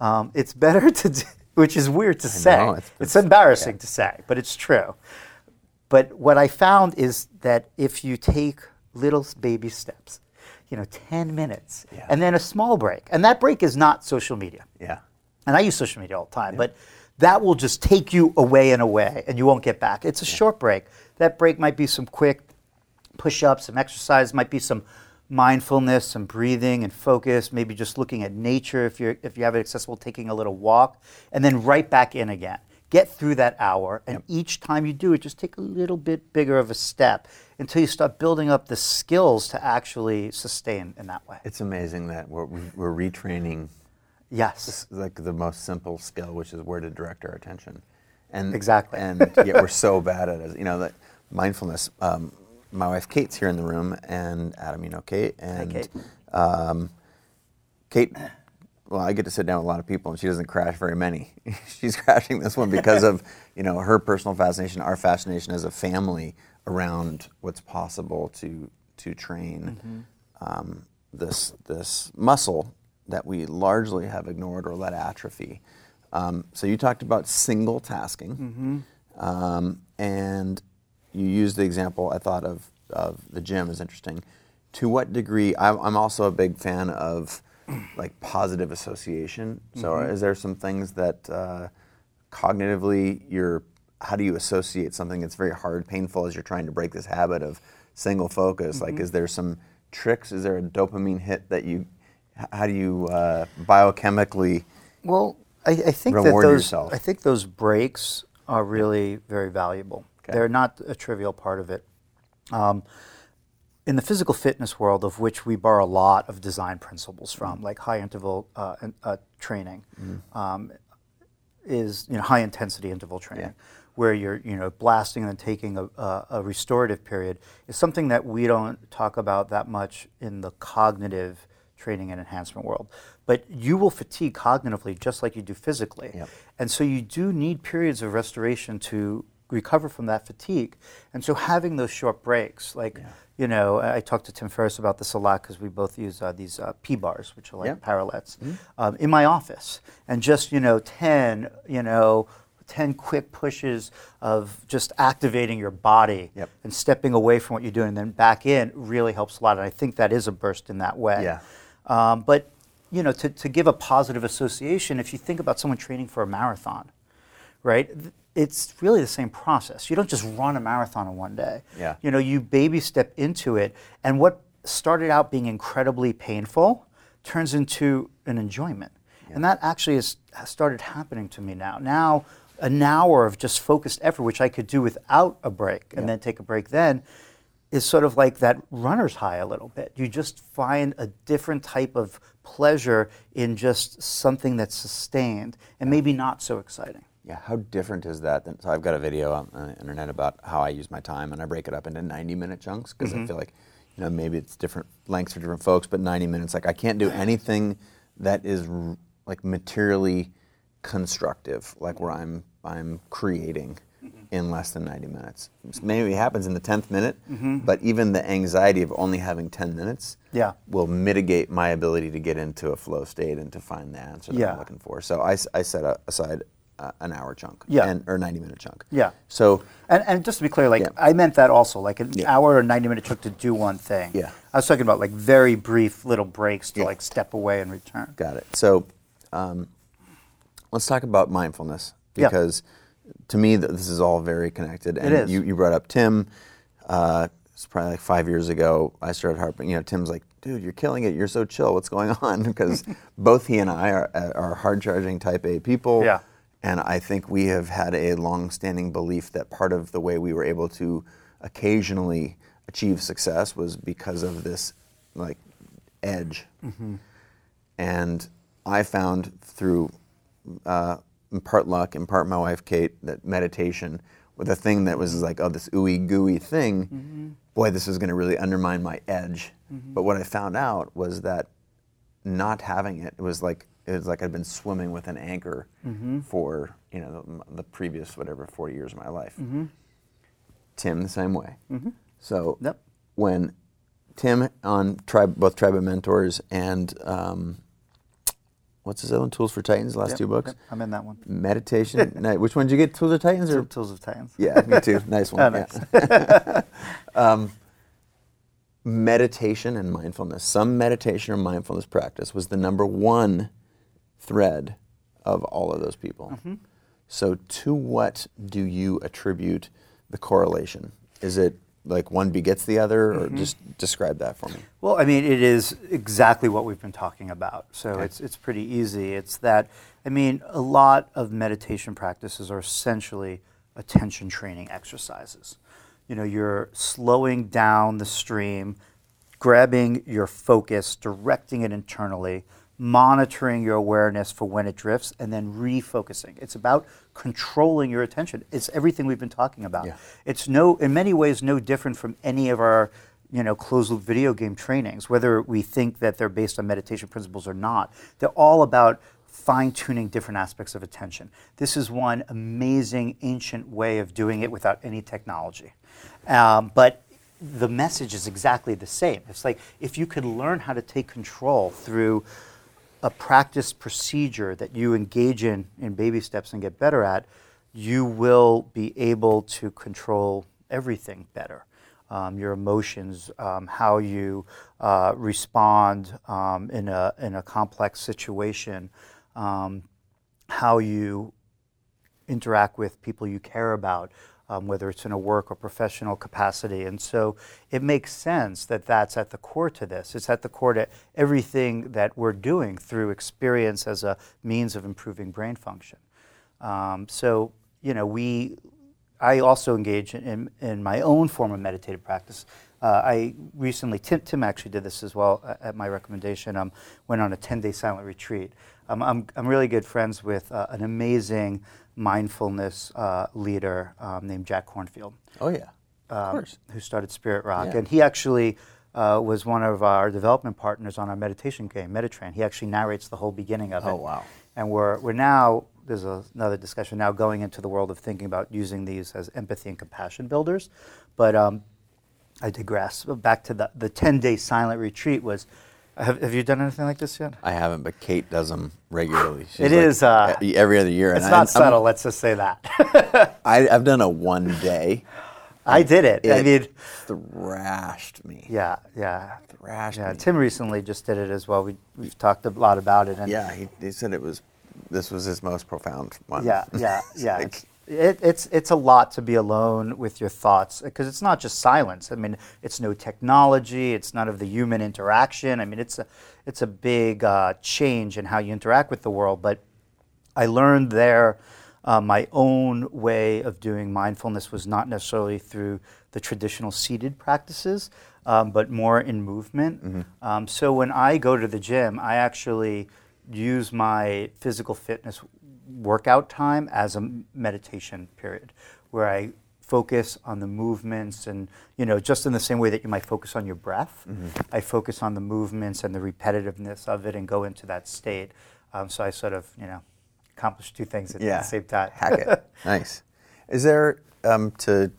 Um, it's better to, do, which is weird to say. know, it's, it's- embarrassing to say, but it's true. But what I found is that if you take little baby steps, you know, 10 minutes, Yeah. and then a small break, and that break is not social media Yeah. and I use social media all the time, but that will just take you away and away, and you won't get back. It's a short break. That break might be some quick push ups, some exercise, might be some mindfulness, some breathing and focus, maybe just looking at nature if, you're, if you have it accessible, taking a little walk, and then right back in again. Get through that hour, and each time you do it, just take a little bit bigger of a step until you start building up the skills to actually sustain in that way. It's amazing that we're, we're retraining Yes. like the most simple skill, which is where to direct our attention. And Exactly. And yet we're so bad at it. You know that mindfulness. Um, my wife Kate's here in the room, and Adam, you know Kate, and Kate. Um, Kate. Well, I get to sit down with a lot of people, and she doesn't crash very many. She's crashing this one because of you know her personal fascination, our fascination as a family around what's possible to to train um, this this muscle that we largely have ignored or let atrophy. Um, so you talked about single tasking, um, and you used the example I thought of of the gym is interesting. To what degree? I'm, I'm also a big fan of like positive association. So is there some things that uh, cognitively you're how do you associate something that's very hard, painful as you're trying to break this habit of single focus? Like, is there some tricks? Is there a dopamine hit that you? How do you uh, biochemically? Well, I, I think that Reward those yourself. I think those breaks are really very valuable. Okay. They're not a trivial part of it. Um, in the physical fitness world, of which we borrow a lot of design principles from, like high interval uh, uh, training, um, is you know high intensity interval training, where you're you know blasting and then taking a, a, a restorative period, is something that we don't talk about that much in the cognitive training and enhancement world. But you will fatigue cognitively just like you do physically, Yep. and so you do need periods of restoration to recover from that fatigue. And so having those short breaks, like you know, I I talked to Tim Ferriss about this a lot because we both use uh, these uh, P bars, which are like Yeah. parallettes, um, in my office, and just you know, ten, you know. 10 quick pushes of just activating your body Yep. and stepping away from what you're doing and then back in really helps a lot. And I think that is a burst in that way. Yeah. Um, but, you know, to, to give a positive association, if you think about someone training for a marathon, right? It's really the same process. You don't just run a marathon in one day. Yeah. You know, you baby step into it, and what started out being incredibly painful turns into an enjoyment. And that actually has, has started happening to me now. Now, an hour of just focused effort, which I could do without a break and then take a break then, is sort of like that runner's high a little bit. You just find a different type of pleasure in just something that's sustained and maybe not so exciting. Yeah, how different is that? Than, so I've got a video on the internet about how I use my time, and I break it up into 90-minute chunks because I mm-hmm. feel like, you know, maybe it's different lengths for different folks, but 90 minutes, like I can't do anything that is r- like materially constructive, like where I'm I'm creating mm-hmm. in less than 90 minutes. Maybe it happens in the 10th minute, mm-hmm. but even the anxiety of only having 10 minutes Yeah. will mitigate my ability to get into a flow state and to find the answer that Yeah. I'm looking for. So I, I set aside uh, an hour chunk, Yeah. and, or 90 minute chunk. Yeah. So And, and just to be clear, like Yeah. I meant that also, like an Yeah. hour or ninety minute chunk to do one thing. Yeah. I was talking about like very brief little breaks to Yeah. like step away and return. Got it. So um, let's talk about mindfulness because to me, th- this is all very connected. And is. You, you brought up Tim. Uh, it's probably like five years ago. I started harping. You know, Tim's like, "Dude, you're killing it. You're so chill. What's going on?" Because both he and I are, are hard charging Type A people. Yeah. And I think we have had a long-standing belief that part of the way we were able to occasionally achieve success was because of this, like, edge. Mm-hmm. And I found through uh, in part luck, in part my wife Kate, that meditation with a thing that was like, oh, this ooey gooey thing. Mm-hmm. Boy, this is going to really undermine my edge. Mm-hmm. But what I found out was that not having it was like it was like I'd been swimming with an anchor for you know the, the previous whatever 40 years of my life. Tim the same way. So Yep. when Tim on tribe, both Tribe of Mentors and um, what's his other one? Tools for Titans, the last Yep, two books. yep, I'm in that one. Meditation. no, which one did you get? Tools of Titans or? Tools of Titans. Yeah, me too. Nice one. Oh, yeah. um, meditation and mindfulness. Some meditation or mindfulness practice was the number one thread of all of those people. Mm-hmm. So, to what do you attribute the correlation? Is it like one begets the other, or Mm-hmm. just describe that for me? Well, I mean, it is exactly what we've been talking about. So Okay. it's it's pretty easy. It's that I mean, a lot of meditation practices are essentially attention training exercises. You know, you're slowing down the stream, grabbing your focus, directing it internally, monitoring your awareness for when it drifts, and then refocusing. It's about controlling your attention. It's everything we've been talking about. Yeah. It's no, in many ways, no different from any of our, you know, closed loop video game trainings, whether we think that they're based on meditation principles or not. They're all about fine tuning different aspects of attention. This is one amazing ancient way of doing it without any technology. Um, but the message is exactly the same. It's like if you could learn how to take control through a practice procedure that you engage in in baby steps and get better at, you will be able to control everything better. Um, your emotions, um, how you uh, respond um, in, a, in a complex situation, um, how you interact with people you care about, um, whether it's in a work or professional capacity. And so it makes sense that that's at the core to this. It's at the core to everything that we're doing through experience as a means of improving brain function. Um, so, you know, we, I also engage in, in my own form of meditative practice. Uh, I recently, Tim, Tim actually did this as well uh, at my recommendation, um, went on a 10 day silent retreat. Um, I'm, I'm really good friends with uh, an amazing mindfulness uh, leader um, named Jack Kornfield Oh yeah, of um, course. who started Spirit Rock, Yeah. and he actually uh, was one of our development partners on our meditation game, MediTrain. He actually narrates the whole beginning of it. Oh, wow. And we're we're now there's a, another discussion now going into the world of thinking about using these as empathy and compassion builders, but um, I digress. Back to the the ten day silent retreat was. Have, have you done anything like this yet? I haven't, but Kate does them regularly. She's It like is, uh, every other year. It's and not I'm- subtle. let's just say that. I, I've done a one day. I did it. I It mean, thrashed me. yeah, yeah. Thrashed Yeah, me. Tim recently just did it as well. We, we've talked a lot about it. And Yeah, he, he said it was. This was his most profound one. yeah, yeah, yeah. like- it, it's it's a lot to be alone with your thoughts because it's not just silence. I mean, it's no technology. It's none of the human interaction. I mean, it's a it's a big uh, change in how you interact with the world. But I learned there uh, my own way of doing mindfulness was not necessarily through the traditional seated practices, um, but more in movement. Um, so when I go to the gym, I actually use my physical fitness workout time as a meditation period where I focus on the movements and you know just in the same way that you might focus on your breath i focus on the movements and the repetitiveness of it and go into that state um, so i sort of you know accomplish two things at yeah. the same time Hack it. nice. Is there um, to,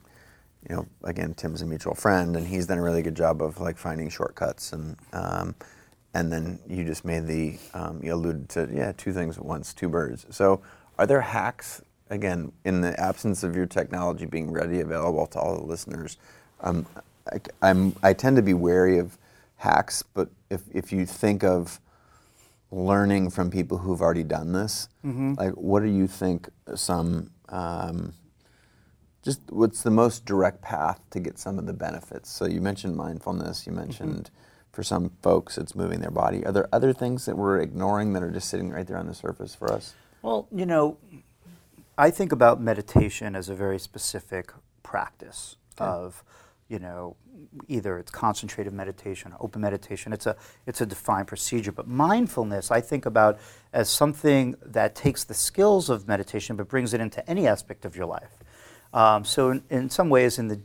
you know, again, Tim's a mutual friend, and he's done a really good job of like finding shortcuts, and um, and then you just made the um, you alluded to yeah two things at once, two birds. So are there hacks again in the absence of your technology being ready available to all the listeners? Um, I, I'm I tend to be wary of hacks, but if if you think of learning from people who've already done this, like what do you think some um, just what's the most direct path to get some of the benefits? So you mentioned mindfulness. You mentioned for some folks it's moving their body. Are there other things that we're ignoring that are just sitting right there on the surface for us? Well, you know, I think about meditation as a very specific practice of you know, either it's concentrated meditation or open meditation. It's a, it's a defined procedure. But mindfulness, I think about as something that takes the skills of meditation but brings it into any aspect of your life. Um, so, in, in some ways, in the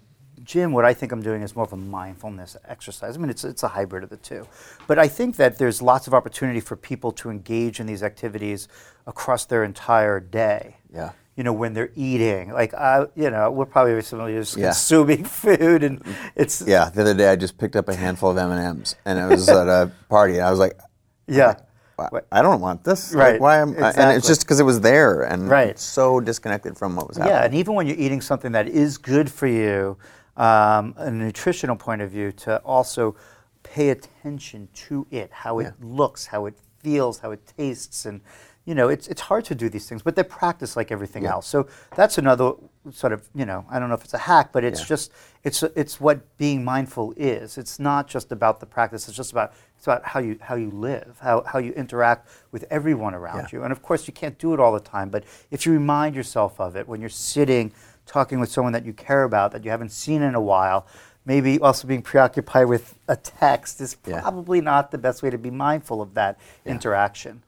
gym, what I think I'm doing is more of a mindfulness exercise. I mean, it's, it's a hybrid of the two. But I think that there's lots of opportunity for people to engage in these activities across their entire day. Yeah. You know, when they're eating, like I, you know, we're probably recently just Yeah. consuming food, and it's Yeah, the other day I just picked up a handful of M and M's, and it was at a party, and I was like, yeah, "Why- I don't want this. Like, Right, why am? And it's just because it was there, and Right. so disconnected from what was happening. Yeah, and even when you're eating something that is good for you, um, a nutritional point of view, to also pay attention to it, how it Yeah. looks, how it feels, how it tastes, and you know, it's it's hard to do these things, but they're practiced like everything Yeah. else. So that's another sort of you know, I don't know if it's a hack, but it's Yeah. just it's it's what being mindful is. It's not just about the practice. It's just about it's about how you how you live, how how you interact with everyone around Yeah. you. And of course, you can't do it all the time, but if you remind yourself of it when you're sitting talking with someone that you care about that you haven't seen in a while, maybe also being preoccupied with a text is Yeah. probably not the best way to be mindful of that interaction.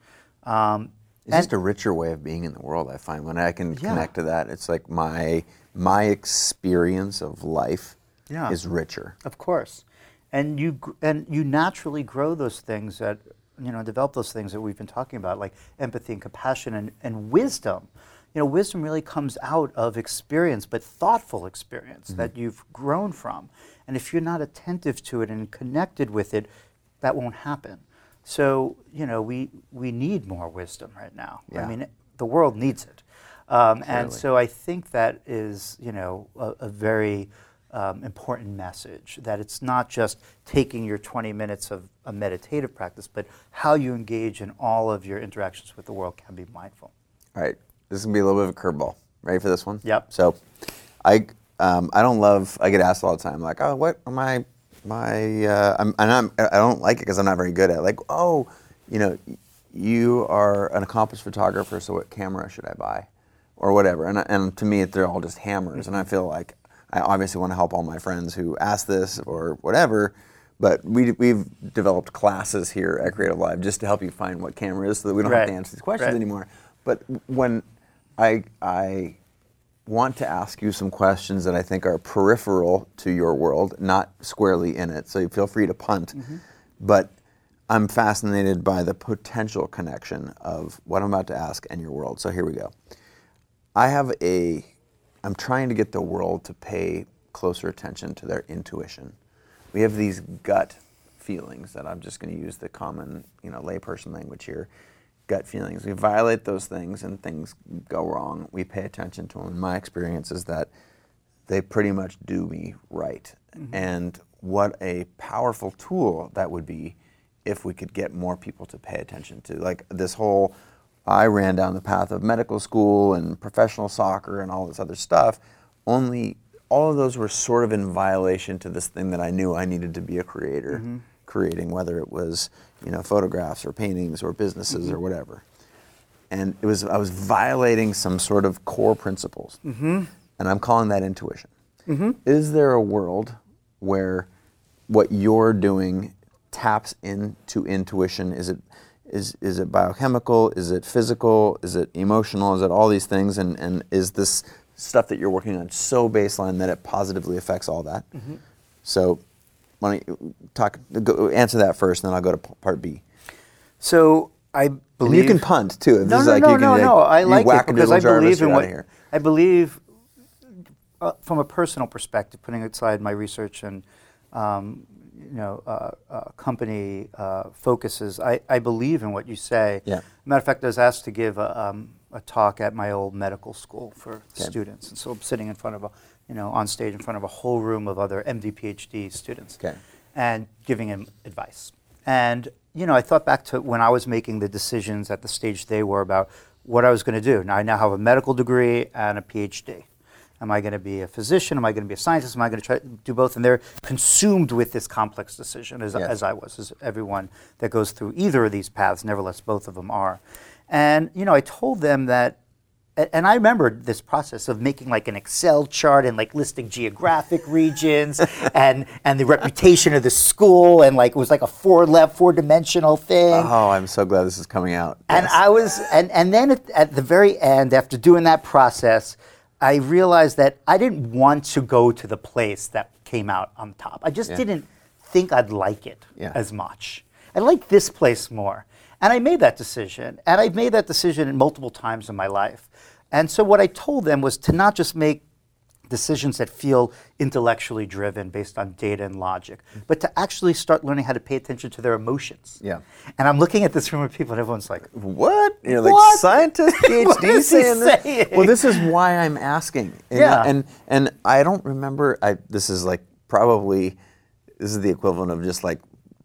Um, It's just a richer way of being in the world. I find when I can Yeah. connect to that, it's like my my experience of life Yeah. is richer. Of course, and you and you naturally grow those things that you know develop those things that we've been talking about, like empathy and compassion and, and wisdom. You know, wisdom really comes out of experience, but thoughtful experience that you've grown from. And if you're not attentive to it and connected with it, that won't happen. So you know, we we need more wisdom right now. Yeah. I mean, the world needs it. Um, and so I think that is, you know, a, a very um, important message that it's not just taking your 20 minutes of a meditative practice, but how you engage in all of your interactions with the world can be mindful. All right, this is gonna be a little bit of a curveball. Ready for this one? Yep. So, I um, I don't love. I get asked all the time, like, oh, what am I? My uh, I'm, and I'm I don't like it because I'm not very good at. it. Like, oh, you know, you are an accomplished photographer, so what camera should I buy, or whatever. And and to me, they're all just hammers, and I feel like I obviously want to help all my friends who ask this or whatever. But we, we've developed classes here at CreativeLive just to help you find what camera is so that we don't have to answer these questions Right. anymore. But when I, I want to ask you some questions that I think are peripheral to your world, not squarely in it, so you feel free to punt. Mm-hmm. But I'm fascinated by the potential connection of what I'm about to ask and your world. So here we go. I have a, I'm trying to get the world to pay closer attention to their intuition. We have these gut feelings that I'm just going to use the common, you know, layperson language here. Gut feelings. We violate those things and things go wrong. We pay attention to them. And my experience is that they pretty much do me right. Mm-hmm. And what a powerful tool that would be if we could get more people to pay attention to. Like this whole, I ran down the path of medical school and professional soccer and all this other stuff. Only all of those were sort of in violation to this thing that I knew I needed to be a creator, mm-hmm. Creating whether it was you know photographs or paintings or businesses or mm-hmm. whatever and it was I was violating some sort of core principles, mm-hmm. and I'm calling that intuition. Mm-hmm. Is there a world where what you're doing taps into intuition? Is it is is it biochemical? Is it physical? Is it emotional? Is it all these things? And and is this stuff that you're working on so baseline that it positively affects all that? Mm-hmm. So, why don't you talk? Go, answer that first, and then I'll go to part B. So I And believe you can punt too. If No, no, like no, you can, no, like, no. I like it because I believe in what here. I believe. Uh, from a personal perspective, putting aside my research and um, you know uh, uh, company uh, focuses, I, I believe in what you say. Yeah. Matter of fact, I was asked to give a, um, a talk at my old medical school for Okay. students, and so I'm sitting in front of a you know on stage in front of a whole room of other MD PhD students Okay. and giving him advice. And you know, I thought back to when I was making the decisions at the stage they were about what I was going to do. Now I now have a medical degree and a PhD. Am I going to be a physician? Am I going to be a scientist? Am I going to try to do both? And they're consumed with this complex decision, as, Yes. as I was, as everyone that goes through either of these paths, nevertheless, both of them are. And you know, I told them that and I remember this process of making like an Excel chart and like listing geographic regions and and the reputation of the school and like it was like a four left four dimensional thing. Oh, I'm so glad this is coming out. And Yes. I was, and, and then at, at the very end, after doing that process, I realized that I didn't want to go to the place that came out on top. I just Yeah. didn't think I'd like it Yeah. as much. I like this place more. And I made that decision. And I've made that decision multiple times in my life. And so what I told them was to not just make decisions that feel intellectually driven based on data and logic, mm-hmm. but to actually start learning how to pay attention to their emotions. Yeah. And I'm looking at this room of people, and everyone's like, What? You're like What? scientist, PhD saying this? saying? Well, this is why I'm asking. And, Yeah. And and I don't remember. I this is like probably this is the equivalent of just like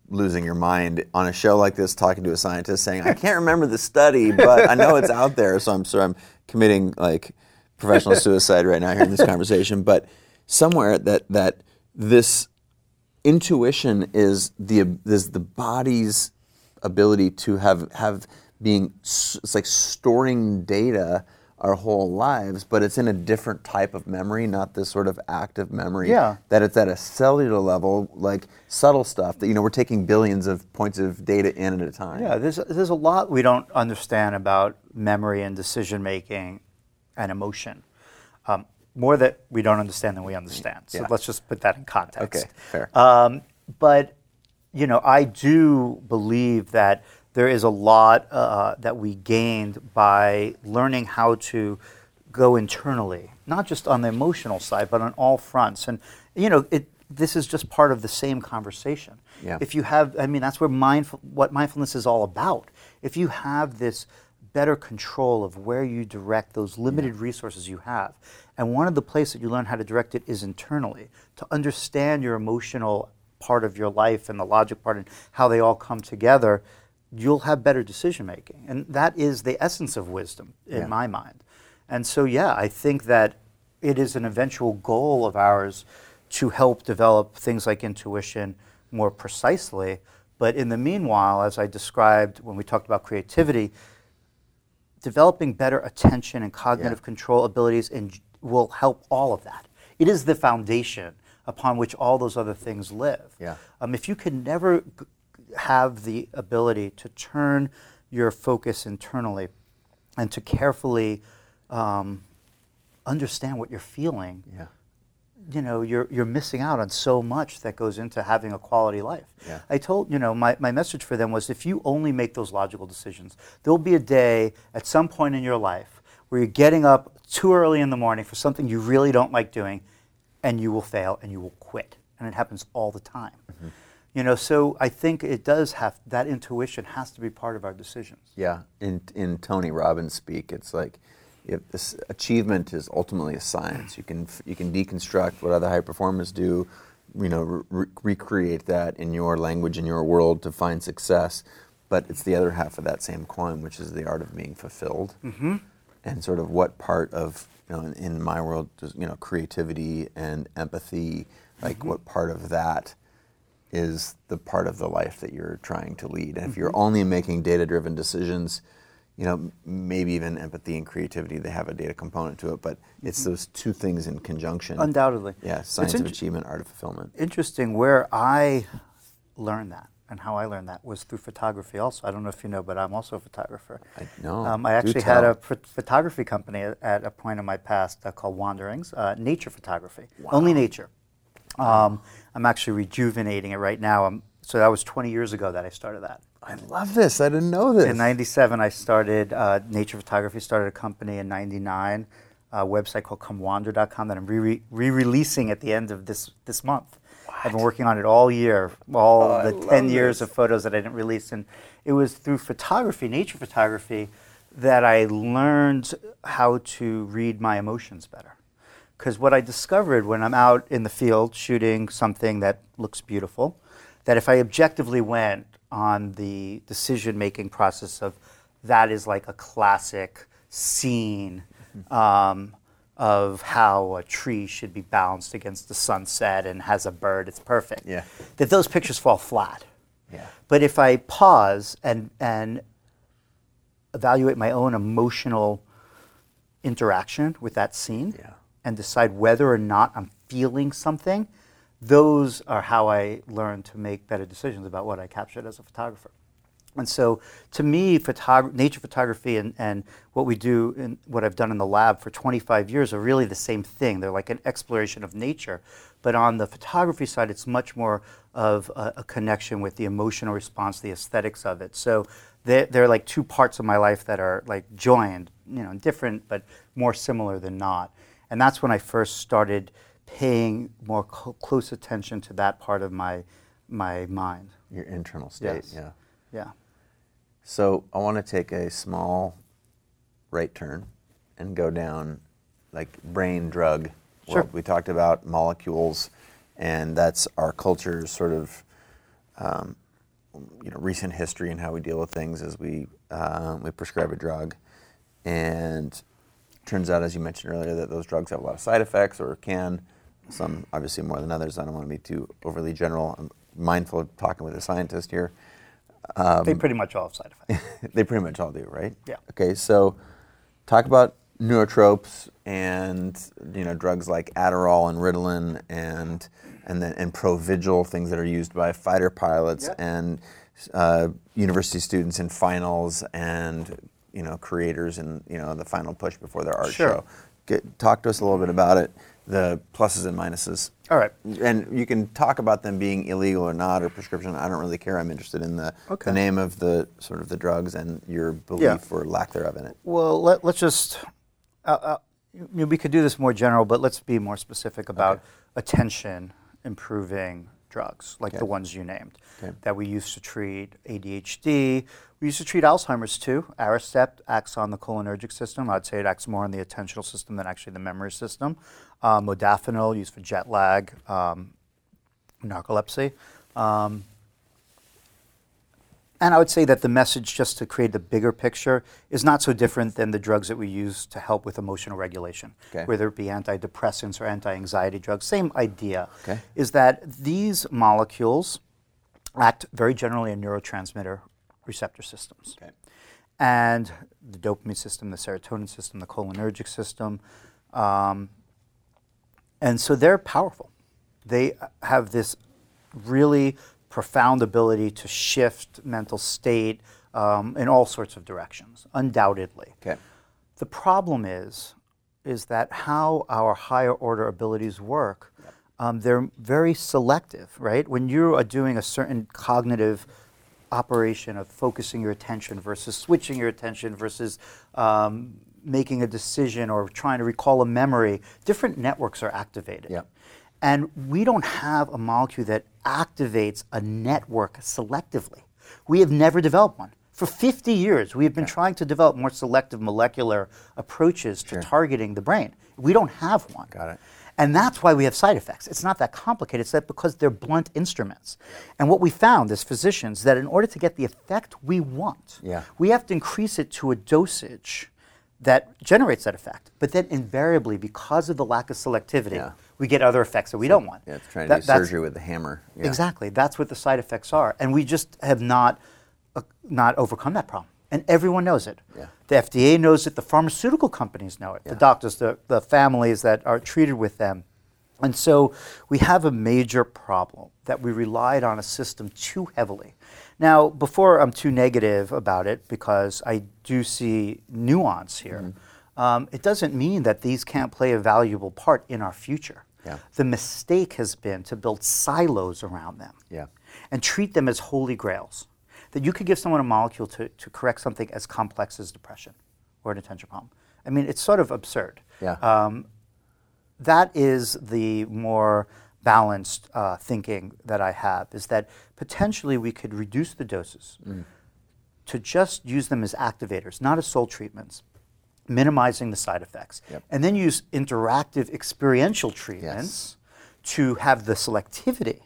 losing your mind on a show like this, talking to a scientist, saying I can't remember the study, but I know it's out there, so I'm sure I'm committing like professional suicide right now here in this conversation. But somewhere that that this intuition is the is the body's ability to have have being it's like storing data our whole lives but it's in a different type of memory not this sort of active memory Yeah. that it's at a cellular level like subtle stuff that you know we're taking billions of points of data in at a time Yeah, there's, there's a lot we don't understand about memory and decision making and emotion. Um, more that we don't understand than we understand. So Yeah. let's just put that in context. Okay, fair. Um, but, you know, I do believe that there is a lot uh, that we gained by learning how to go internally, not just on the emotional side, but on all fronts. And, you know, it, this is just part of the same conversation. Yeah. If you have, I mean, that's where mindful, what mindfulness is all about. If you have this better control of where you direct those limited resources you have, and one of the places that you learn how to direct it is internally, to understand your emotional part of your life and the logic part and how they all come together, you'll have better decision making. And that is the essence of wisdom in Yeah. my mind. And so, yeah, I think that it is an eventual goal of ours to help develop things like intuition more precisely. But in the meanwhile, as I described when we talked about creativity, developing better attention and cognitive Yeah. control abilities and will help all of that. It is the foundation upon which all those other things live. Yeah. Um, if you can never have the ability to turn your focus internally and to carefully um, understand what you're feeling, yeah you know, you're, you're missing out on so much that goes into having a quality life. Yeah. I told, you know, my, my message for them was if you only make those logical decisions, there'll be a day at some point in your life where you're getting up too early in the morning for something you really don't like doing and you will fail and you will quit. And it happens all the time. You know, so I think it does have, that intuition has to be part of our decisions. Yeah, in in Tony Robbins speak, it's like if this achievement is ultimately a science. You can you can deconstruct what other high performers do, you know, re- re- recreate that in your language in your world to find success. But it's the other half of that same coin, which is the art of being fulfilled, mm-hmm. and sort of what part of you know in, in my world, does, you know, creativity and empathy, like what part of that is the part of the life that you're trying to lead. And if you're only making data driven decisions, you know, maybe even empathy and creativity, they have a data component to it, but it's those two things in conjunction. Undoubtedly. Yeah, science of achievement, art of fulfillment. interesting where I learned that and how I learned that was through photography also. I don't know if you know, but I'm also a photographer. I know. Um, I actually had a ph- photography company at, at a point in my past uh, called Wanderings, uh, nature photography, only nature. Um, I'm actually rejuvenating it right now. Um so that was 20 years ago that I started that. I love this. I didn't know this. In '97, I started uh, Nature Photography. Started a company in '99, a website called ComeWander.com that I'm re- re-releasing at the end of this this month. I've been working on it all year, all Oh, the love 10 years this. of photos that I didn't release, and it was through photography, nature photography, that I learned how to read my emotions better. Because what I discovered when I'm out in the field shooting something that looks beautiful, that if I objectively went on the decision making process of that is like a classic scene um, of how a tree should be balanced against the sunset and has a bird, it's perfect. Yeah. That those pictures fall flat. Yeah. But if I pause and, and evaluate my own emotional interaction with that scene Yeah. And decide whether or not I'm feeling something, those are how I learn to make better decisions about what I captured as a photographer. And so, to me, photog- nature photography and, and what we do and what I've done in the lab for 25 years are really the same thing. They're like an exploration of nature. But on the photography side, it's much more of a, a connection with the emotional response, the aesthetics of it. So, they're, they're like two parts of my life that are like joined, you know, different but more similar than not. And that's when I first started paying more cl- close attention to that part of my, my mind. Your internal state. Yes. Yeah. Yeah. So I want to take a small right turn and go down like brain drug. Sure. We talked about molecules, and that's our culture's sort of um, you know recent history and how we deal with things as we um, we prescribe a drug, and turns out, as you mentioned earlier, that those drugs have a lot of side effects or can. Some obviously more than others. I don't want to be too overly general. I'm mindful of talking with a scientist here. they pretty much all have side effects. they pretty much all do, right? Yeah. Okay, so talk about nootropics and you know drugs like Adderall and Ritalin and and then and Provigil, things that are used by fighter pilots Yeah. and uh, university students in finals and you know creators and you know the final push before their art Sure. show. Get, talk to us a little bit about it, the pluses and minuses. All right. And you can talk about them being illegal or not or prescription. I don't really care. I'm interested in the, Okay. the name of the sort of the drugs and your belief Yeah. or lack thereof in it. Well, let, let's just, uh, uh, we could do this more general, but let's be more specific about Okay. attention improving drugs, like Okay. the ones you named, Okay. that we used to treat ADHD. We used to treat Alzheimer's too. Aricept acts on the cholinergic system. I'd say it acts more on the attentional system than actually the memory system. Uh, modafinil, used for jet lag, um, narcolepsy. Um, and I would say that the message, just to create the bigger picture, is not so different than the drugs that we use to help with emotional regulation, Okay. whether it be antidepressants or anti-anxiety drugs. Same idea. Okay. Is that these molecules act very generally in neurotransmitter receptor systems Okay. and the dopamine system, the serotonin system, the cholinergic system. Um, and so they're powerful. They have this really profound ability to shift mental state um, in all sorts of directions, undoubtedly. Okay. The problem is, is that how our higher order abilities work, um, they're very selective, right? When you are doing a certain cognitive operation of focusing your attention versus switching your attention versus um, making a decision or trying to recall a memory, different networks are activated. Yep. And we don't have a molecule that activates a network selectively. We have never developed one. For 50 years, we have been trying to develop more selective molecular approaches to targeting the brain. We don't have one. Got it. And that's why we have side effects. It's not that complicated. It's that because they're blunt instruments. And what we found as physicians that in order to get the effect we want, Yeah. we have to increase it to a dosage that generates that effect. But then invariably, because of the lack of selectivity, Yeah. We get other effects that we don't want. Yeah, it's trying to do surgery with a hammer. Yeah. Exactly. That's what the side effects are, and we just have not uh, not overcome that problem. And everyone knows it. Yeah. The FDA knows it. The pharmaceutical companies know it. Yeah. The doctors, the, the families that are treated with them. And so we have a major problem that we relied on a system too heavily. Now, before I'm too negative about it, because I do see nuance here, Mm-hmm. um, it doesn't mean that these can't play a valuable part in our future. Yeah. The mistake has been to build silos around them Yeah. and treat them as holy grails. That you could give someone a molecule to, to correct something as complex as depression or an attention problem. I mean, it's sort of absurd. Yeah. Um, that is the more balanced uh, thinking that I have, is that potentially we could reduce the doses to just use them as activators, not as sole treatments, minimizing the side effects, Yep. and then use interactive experiential treatments to have the selectivity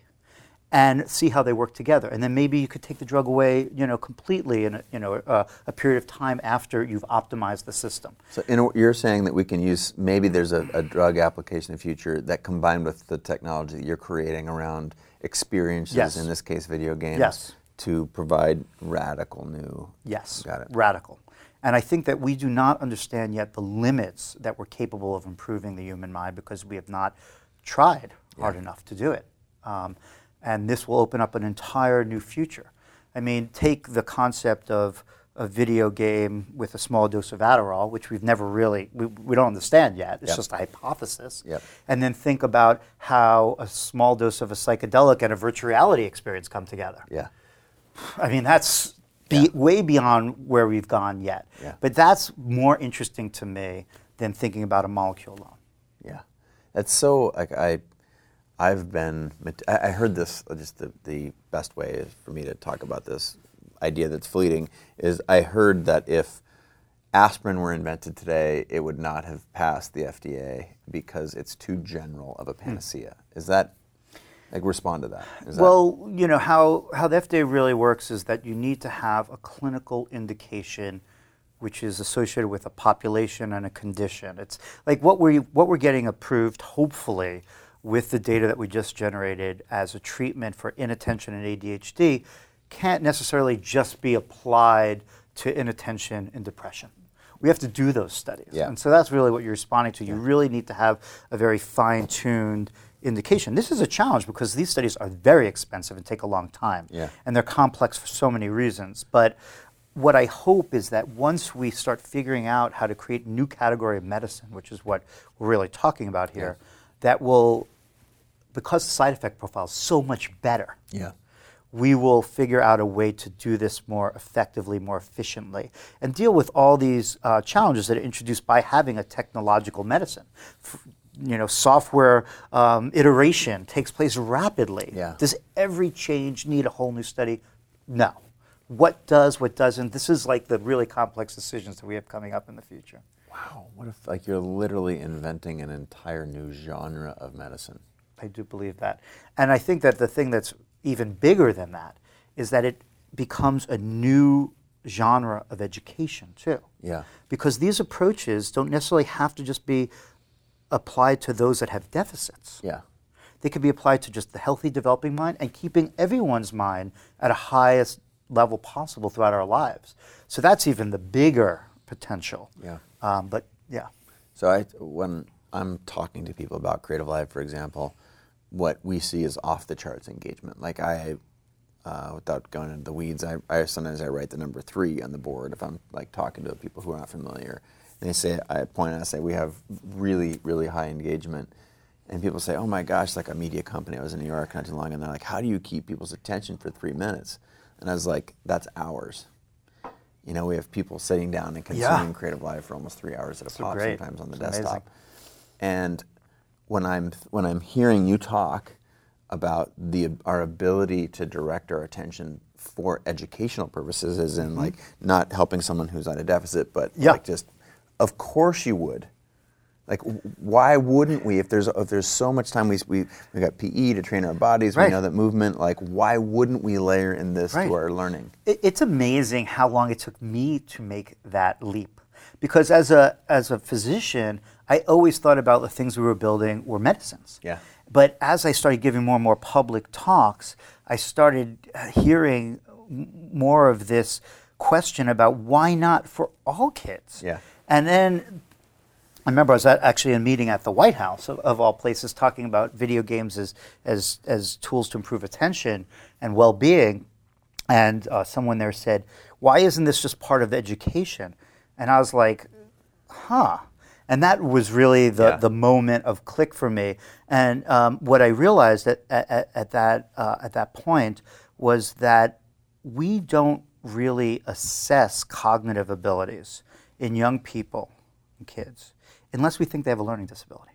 and see how they work together. And then maybe you could take the drug away, you know, completely in a, you know, a, a period of time after you've optimized the system. So in a, you're saying that we can use maybe there's a, a drug application in the future that combined with the technology that you're creating around experiences, Yes. in this case video games, Yes. to provide radical new. Yes. Got it. Radical. And I think that we do not understand yet the limits that we're capable of improving the human mind because we have not tried hard enough to do it. Um, and this will open up an entire new future. I mean, take the concept of a video game with a small dose of Adderall, which we've never really, we, we don't understand yet. It's Yep. just a hypothesis. Yep. And then think about how a small dose of a psychedelic and a virtual reality experience come together. Yeah. I mean, that's be, way beyond where we've gone yet. Yeah. But that's more interesting to me than thinking about a molecule alone. Yeah, that's so like I, I've been. I heard this. uh, Just the the best way for me to talk about this idea that's fleeting is I heard that if aspirin were invented today, it would not have passed the FDA because it's too general of a panacea. Is that like respond to that? Is that- Well, you know how how the FDA really works is that you need to have a clinical indication, which is associated with a population and a condition. It's like what we what we're getting approved, hopefully, with the data that we just generated as a treatment for inattention and ADHD, can't necessarily just be applied to inattention and depression. We have to do those studies, Yeah. and so that's really what you're responding to. You really need to have a very fine-tuned indication. This is a challenge because these studies are very expensive and take a long time. Yeah. And they're complex for so many reasons. But what I hope is that once we start figuring out how to create a new category of medicine, which is what we're really talking about here, that will, because the side effect profile is so much better, yeah. we will figure out a way to do this more effectively, more efficiently, and deal with all these uh, challenges that are introduced by having a technological medicine. F- you know, software um, iteration takes place rapidly. Yeah. Does every change need a whole new study? No. What does, what doesn't? This is like the really complex decisions that we have coming up in the future. Wow. What if like you're literally inventing an entire new genre of medicine? I do believe that. And I think that the thing that's even bigger than that is that it becomes a new genre of education, too. Yeah. Because these approaches don't necessarily have to just be applied to those that have deficits. Yeah. They could be applied to just the healthy developing mind and keeping everyone's mind at a highest level possible throughout our lives. So that's even the bigger potential. Yeah. Um, but yeah. So I, when I'm talking to people about Creative Live, for example, what we see is off the charts engagement. Like I, uh, without going into the weeds, I, I sometimes I write the number three on the board if I'm like talking to people who are not familiar. And they say I point out, I say we have really really high engagement, and people say, oh my gosh, like a media company. I was in New York not too long, and they're like, how do you keep people's attention for three minutes? And I was like, that's hours. You know, we have people sitting down and Yeah. consuming CreativeLive for almost three hours at a So pop, great. sometimes on the It's amazing. desktop. And when I'm when I'm hearing you talk about the our ability to direct our attention for educational purposes, as in like not helping someone who's at a deficit, but Mm-hmm. Yeah. like just, of course you would. Like, why wouldn't we? If there's if there's so much time we we we got PE to train our bodies, Right. we know that movement. Like, why wouldn't we layer in this Right. to our learning? It, it's amazing how long it took me to make that leap. Because as a, as a physician, I always thought about the things we were building were medicines. Yeah. But as I started giving more and more public talks, I started uh, hearing more of this question about why not for all kids? Yeah. And then I remember I was at actually in a meeting at the White House, of, of all places, talking about video games as, as, as tools to improve attention and well being. And uh, someone there said, Why isn't this just part of the education? And I was like, Huh. And that was really the, Yeah. the moment of click for me. And um, what I realized at, at, at, that, uh, at that point was that we don't really assess cognitive abilities in young people and kids unless we think they have a learning disability.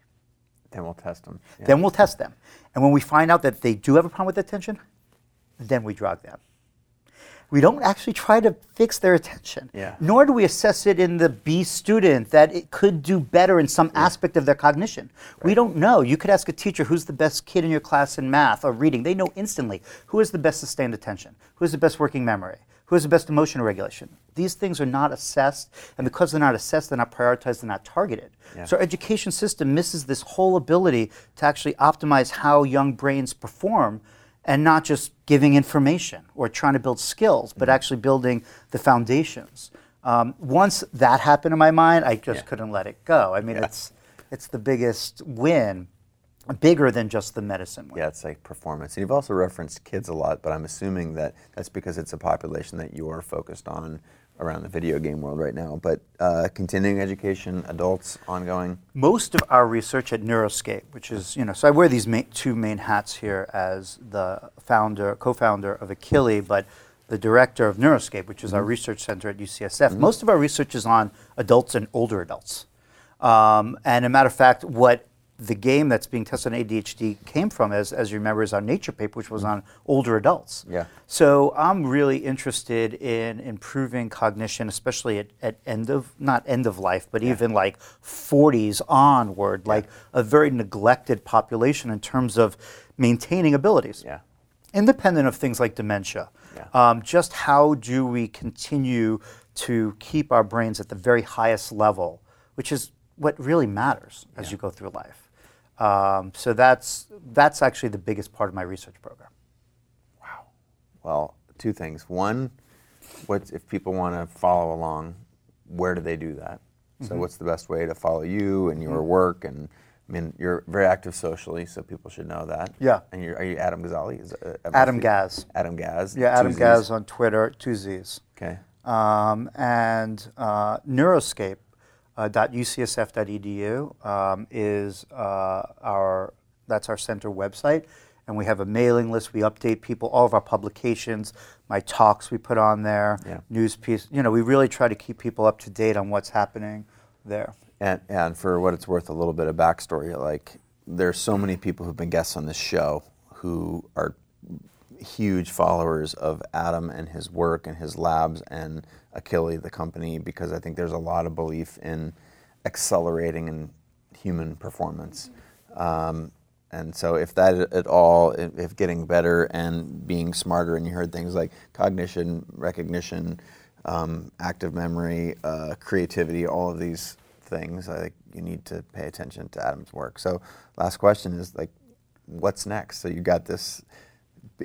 Then we'll test them. Yeah. Then we'll test them. And when we find out that they do have a problem with attention, then we drug them. We don't actually try to fix their attention. Yeah. Nor do we assess it in the B student that it could do better in some aspect of their cognition. We don't know. You could ask a teacher who's the best kid in your class in math or reading. They know instantly who has the best sustained attention, who has the best working memory, who has the best emotional regulation. These things are not assessed, and because they're not assessed, they're not prioritized, they're not targeted. Yeah. So our education system misses this whole ability to actually optimize how young brains perform and not just giving information or trying to build skills, but actually building the foundations. Um, once that happened in my mind, I just Yeah. couldn't let it go. I mean, Yeah. it's it's the biggest win, bigger than just the medicine win. Yeah, it's like performance. And you've also referenced kids a lot, but I'm assuming that that's because it's a population that you are focused on around the video game world right now. But uh, continuing education, adults, ongoing. most of our research at Neuroscape, which is, you know, so I wear these ma- two main hats here as the founder, co-founder of Akili, but the director of Neuroscape, which is our research center at UCSF. Most of our research is on adults and older adults. Um, and a matter of fact, what the game that's being tested on ADHD came from, as, as you remember, is our Nature paper, which was on older adults. Yeah. So I'm really interested in improving cognition, especially at, at end of not end of life, but even like 40s onward, like a very neglected population in terms of maintaining abilities, Yeah. independent of things like dementia. Yeah. Um, just how do we continue to keep our brains at the very highest level, which is what really matters as you go through life. Um, so that's that's actually the biggest part of my research program. Wow. Well, two things. One, what's if people want to follow along, where do they do that? So, Mm-hmm. what's the best way to follow you and your work? And I mean, you're very active socially, so people should know that. Yeah. And you're, are you Adam Gazzaley? Is, uh, Adam Gaz. Adam Gaz. Yeah, Adam? Gaz on Twitter, two Z's. Okay. Um, and uh, Neuroscape. Uh, .ucsf.edu um, is uh, our that's our center website, and we have a mailing list. We update people, all of our publications, my talks we put on there, Yeah. news piece. You know, we really try to keep people up to date on what's happening there. And, and for what it's worth, a little bit of backstory. Like, there's so many people who've been guests on this show who are huge followers of Adam and his work and his labs and Akili, the company, because I think there's a lot of belief in accelerating in human performance. Um, and so, if that at all, if, getting better and being smarter, and you heard things like cognition, recognition, um, active memory, uh, creativity, all of these things, I think you need to pay attention to Adam's work. So, last question is like, what's next? So you got this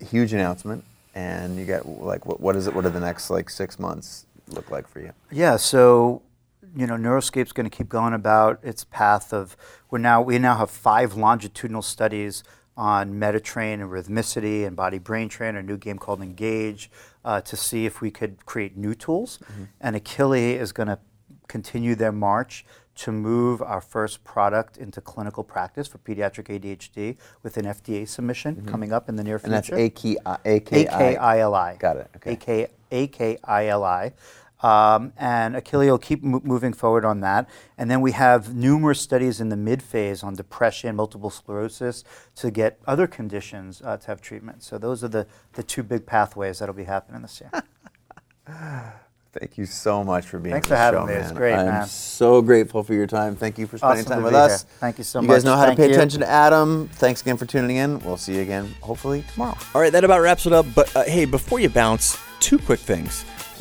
huge announcement, and you got like, what, what is it? What are the next like six months look like for you? Yeah, so you know, Neuroscape's going to keep going about its path of we're now we now have five longitudinal studies on MediTrain and rhythmicity and body brain train, a new game called Engage, uh, to see if we could create new tools. And Akili is going to continue their march to move our first product into clinical practice for pediatric ADHD with an FDA submission coming up in the near And future. that's A-K-I- A-K-I- A-K-I-L-I. Got it, okay. A-K- A-K-I-L-I. Um, and Akili will keep mo- moving forward on that. And then we have numerous studies in the mid phase on depression, multiple sclerosis, to get other conditions uh, to have treatment. So those are the, the two big pathways that'll be happening this year. Thank you so much for being here. Thanks on for the having show, me. It's man. great, man. I'm man. so grateful for your time. Thank you for spending Awesome time with us. here. Thank you so much. You guys know how Thank to pay you. attention to Adam. Thanks again for tuning in. We'll see you again, hopefully tomorrow. All right, that about wraps it up. But uh, hey, before you bounce, two quick things.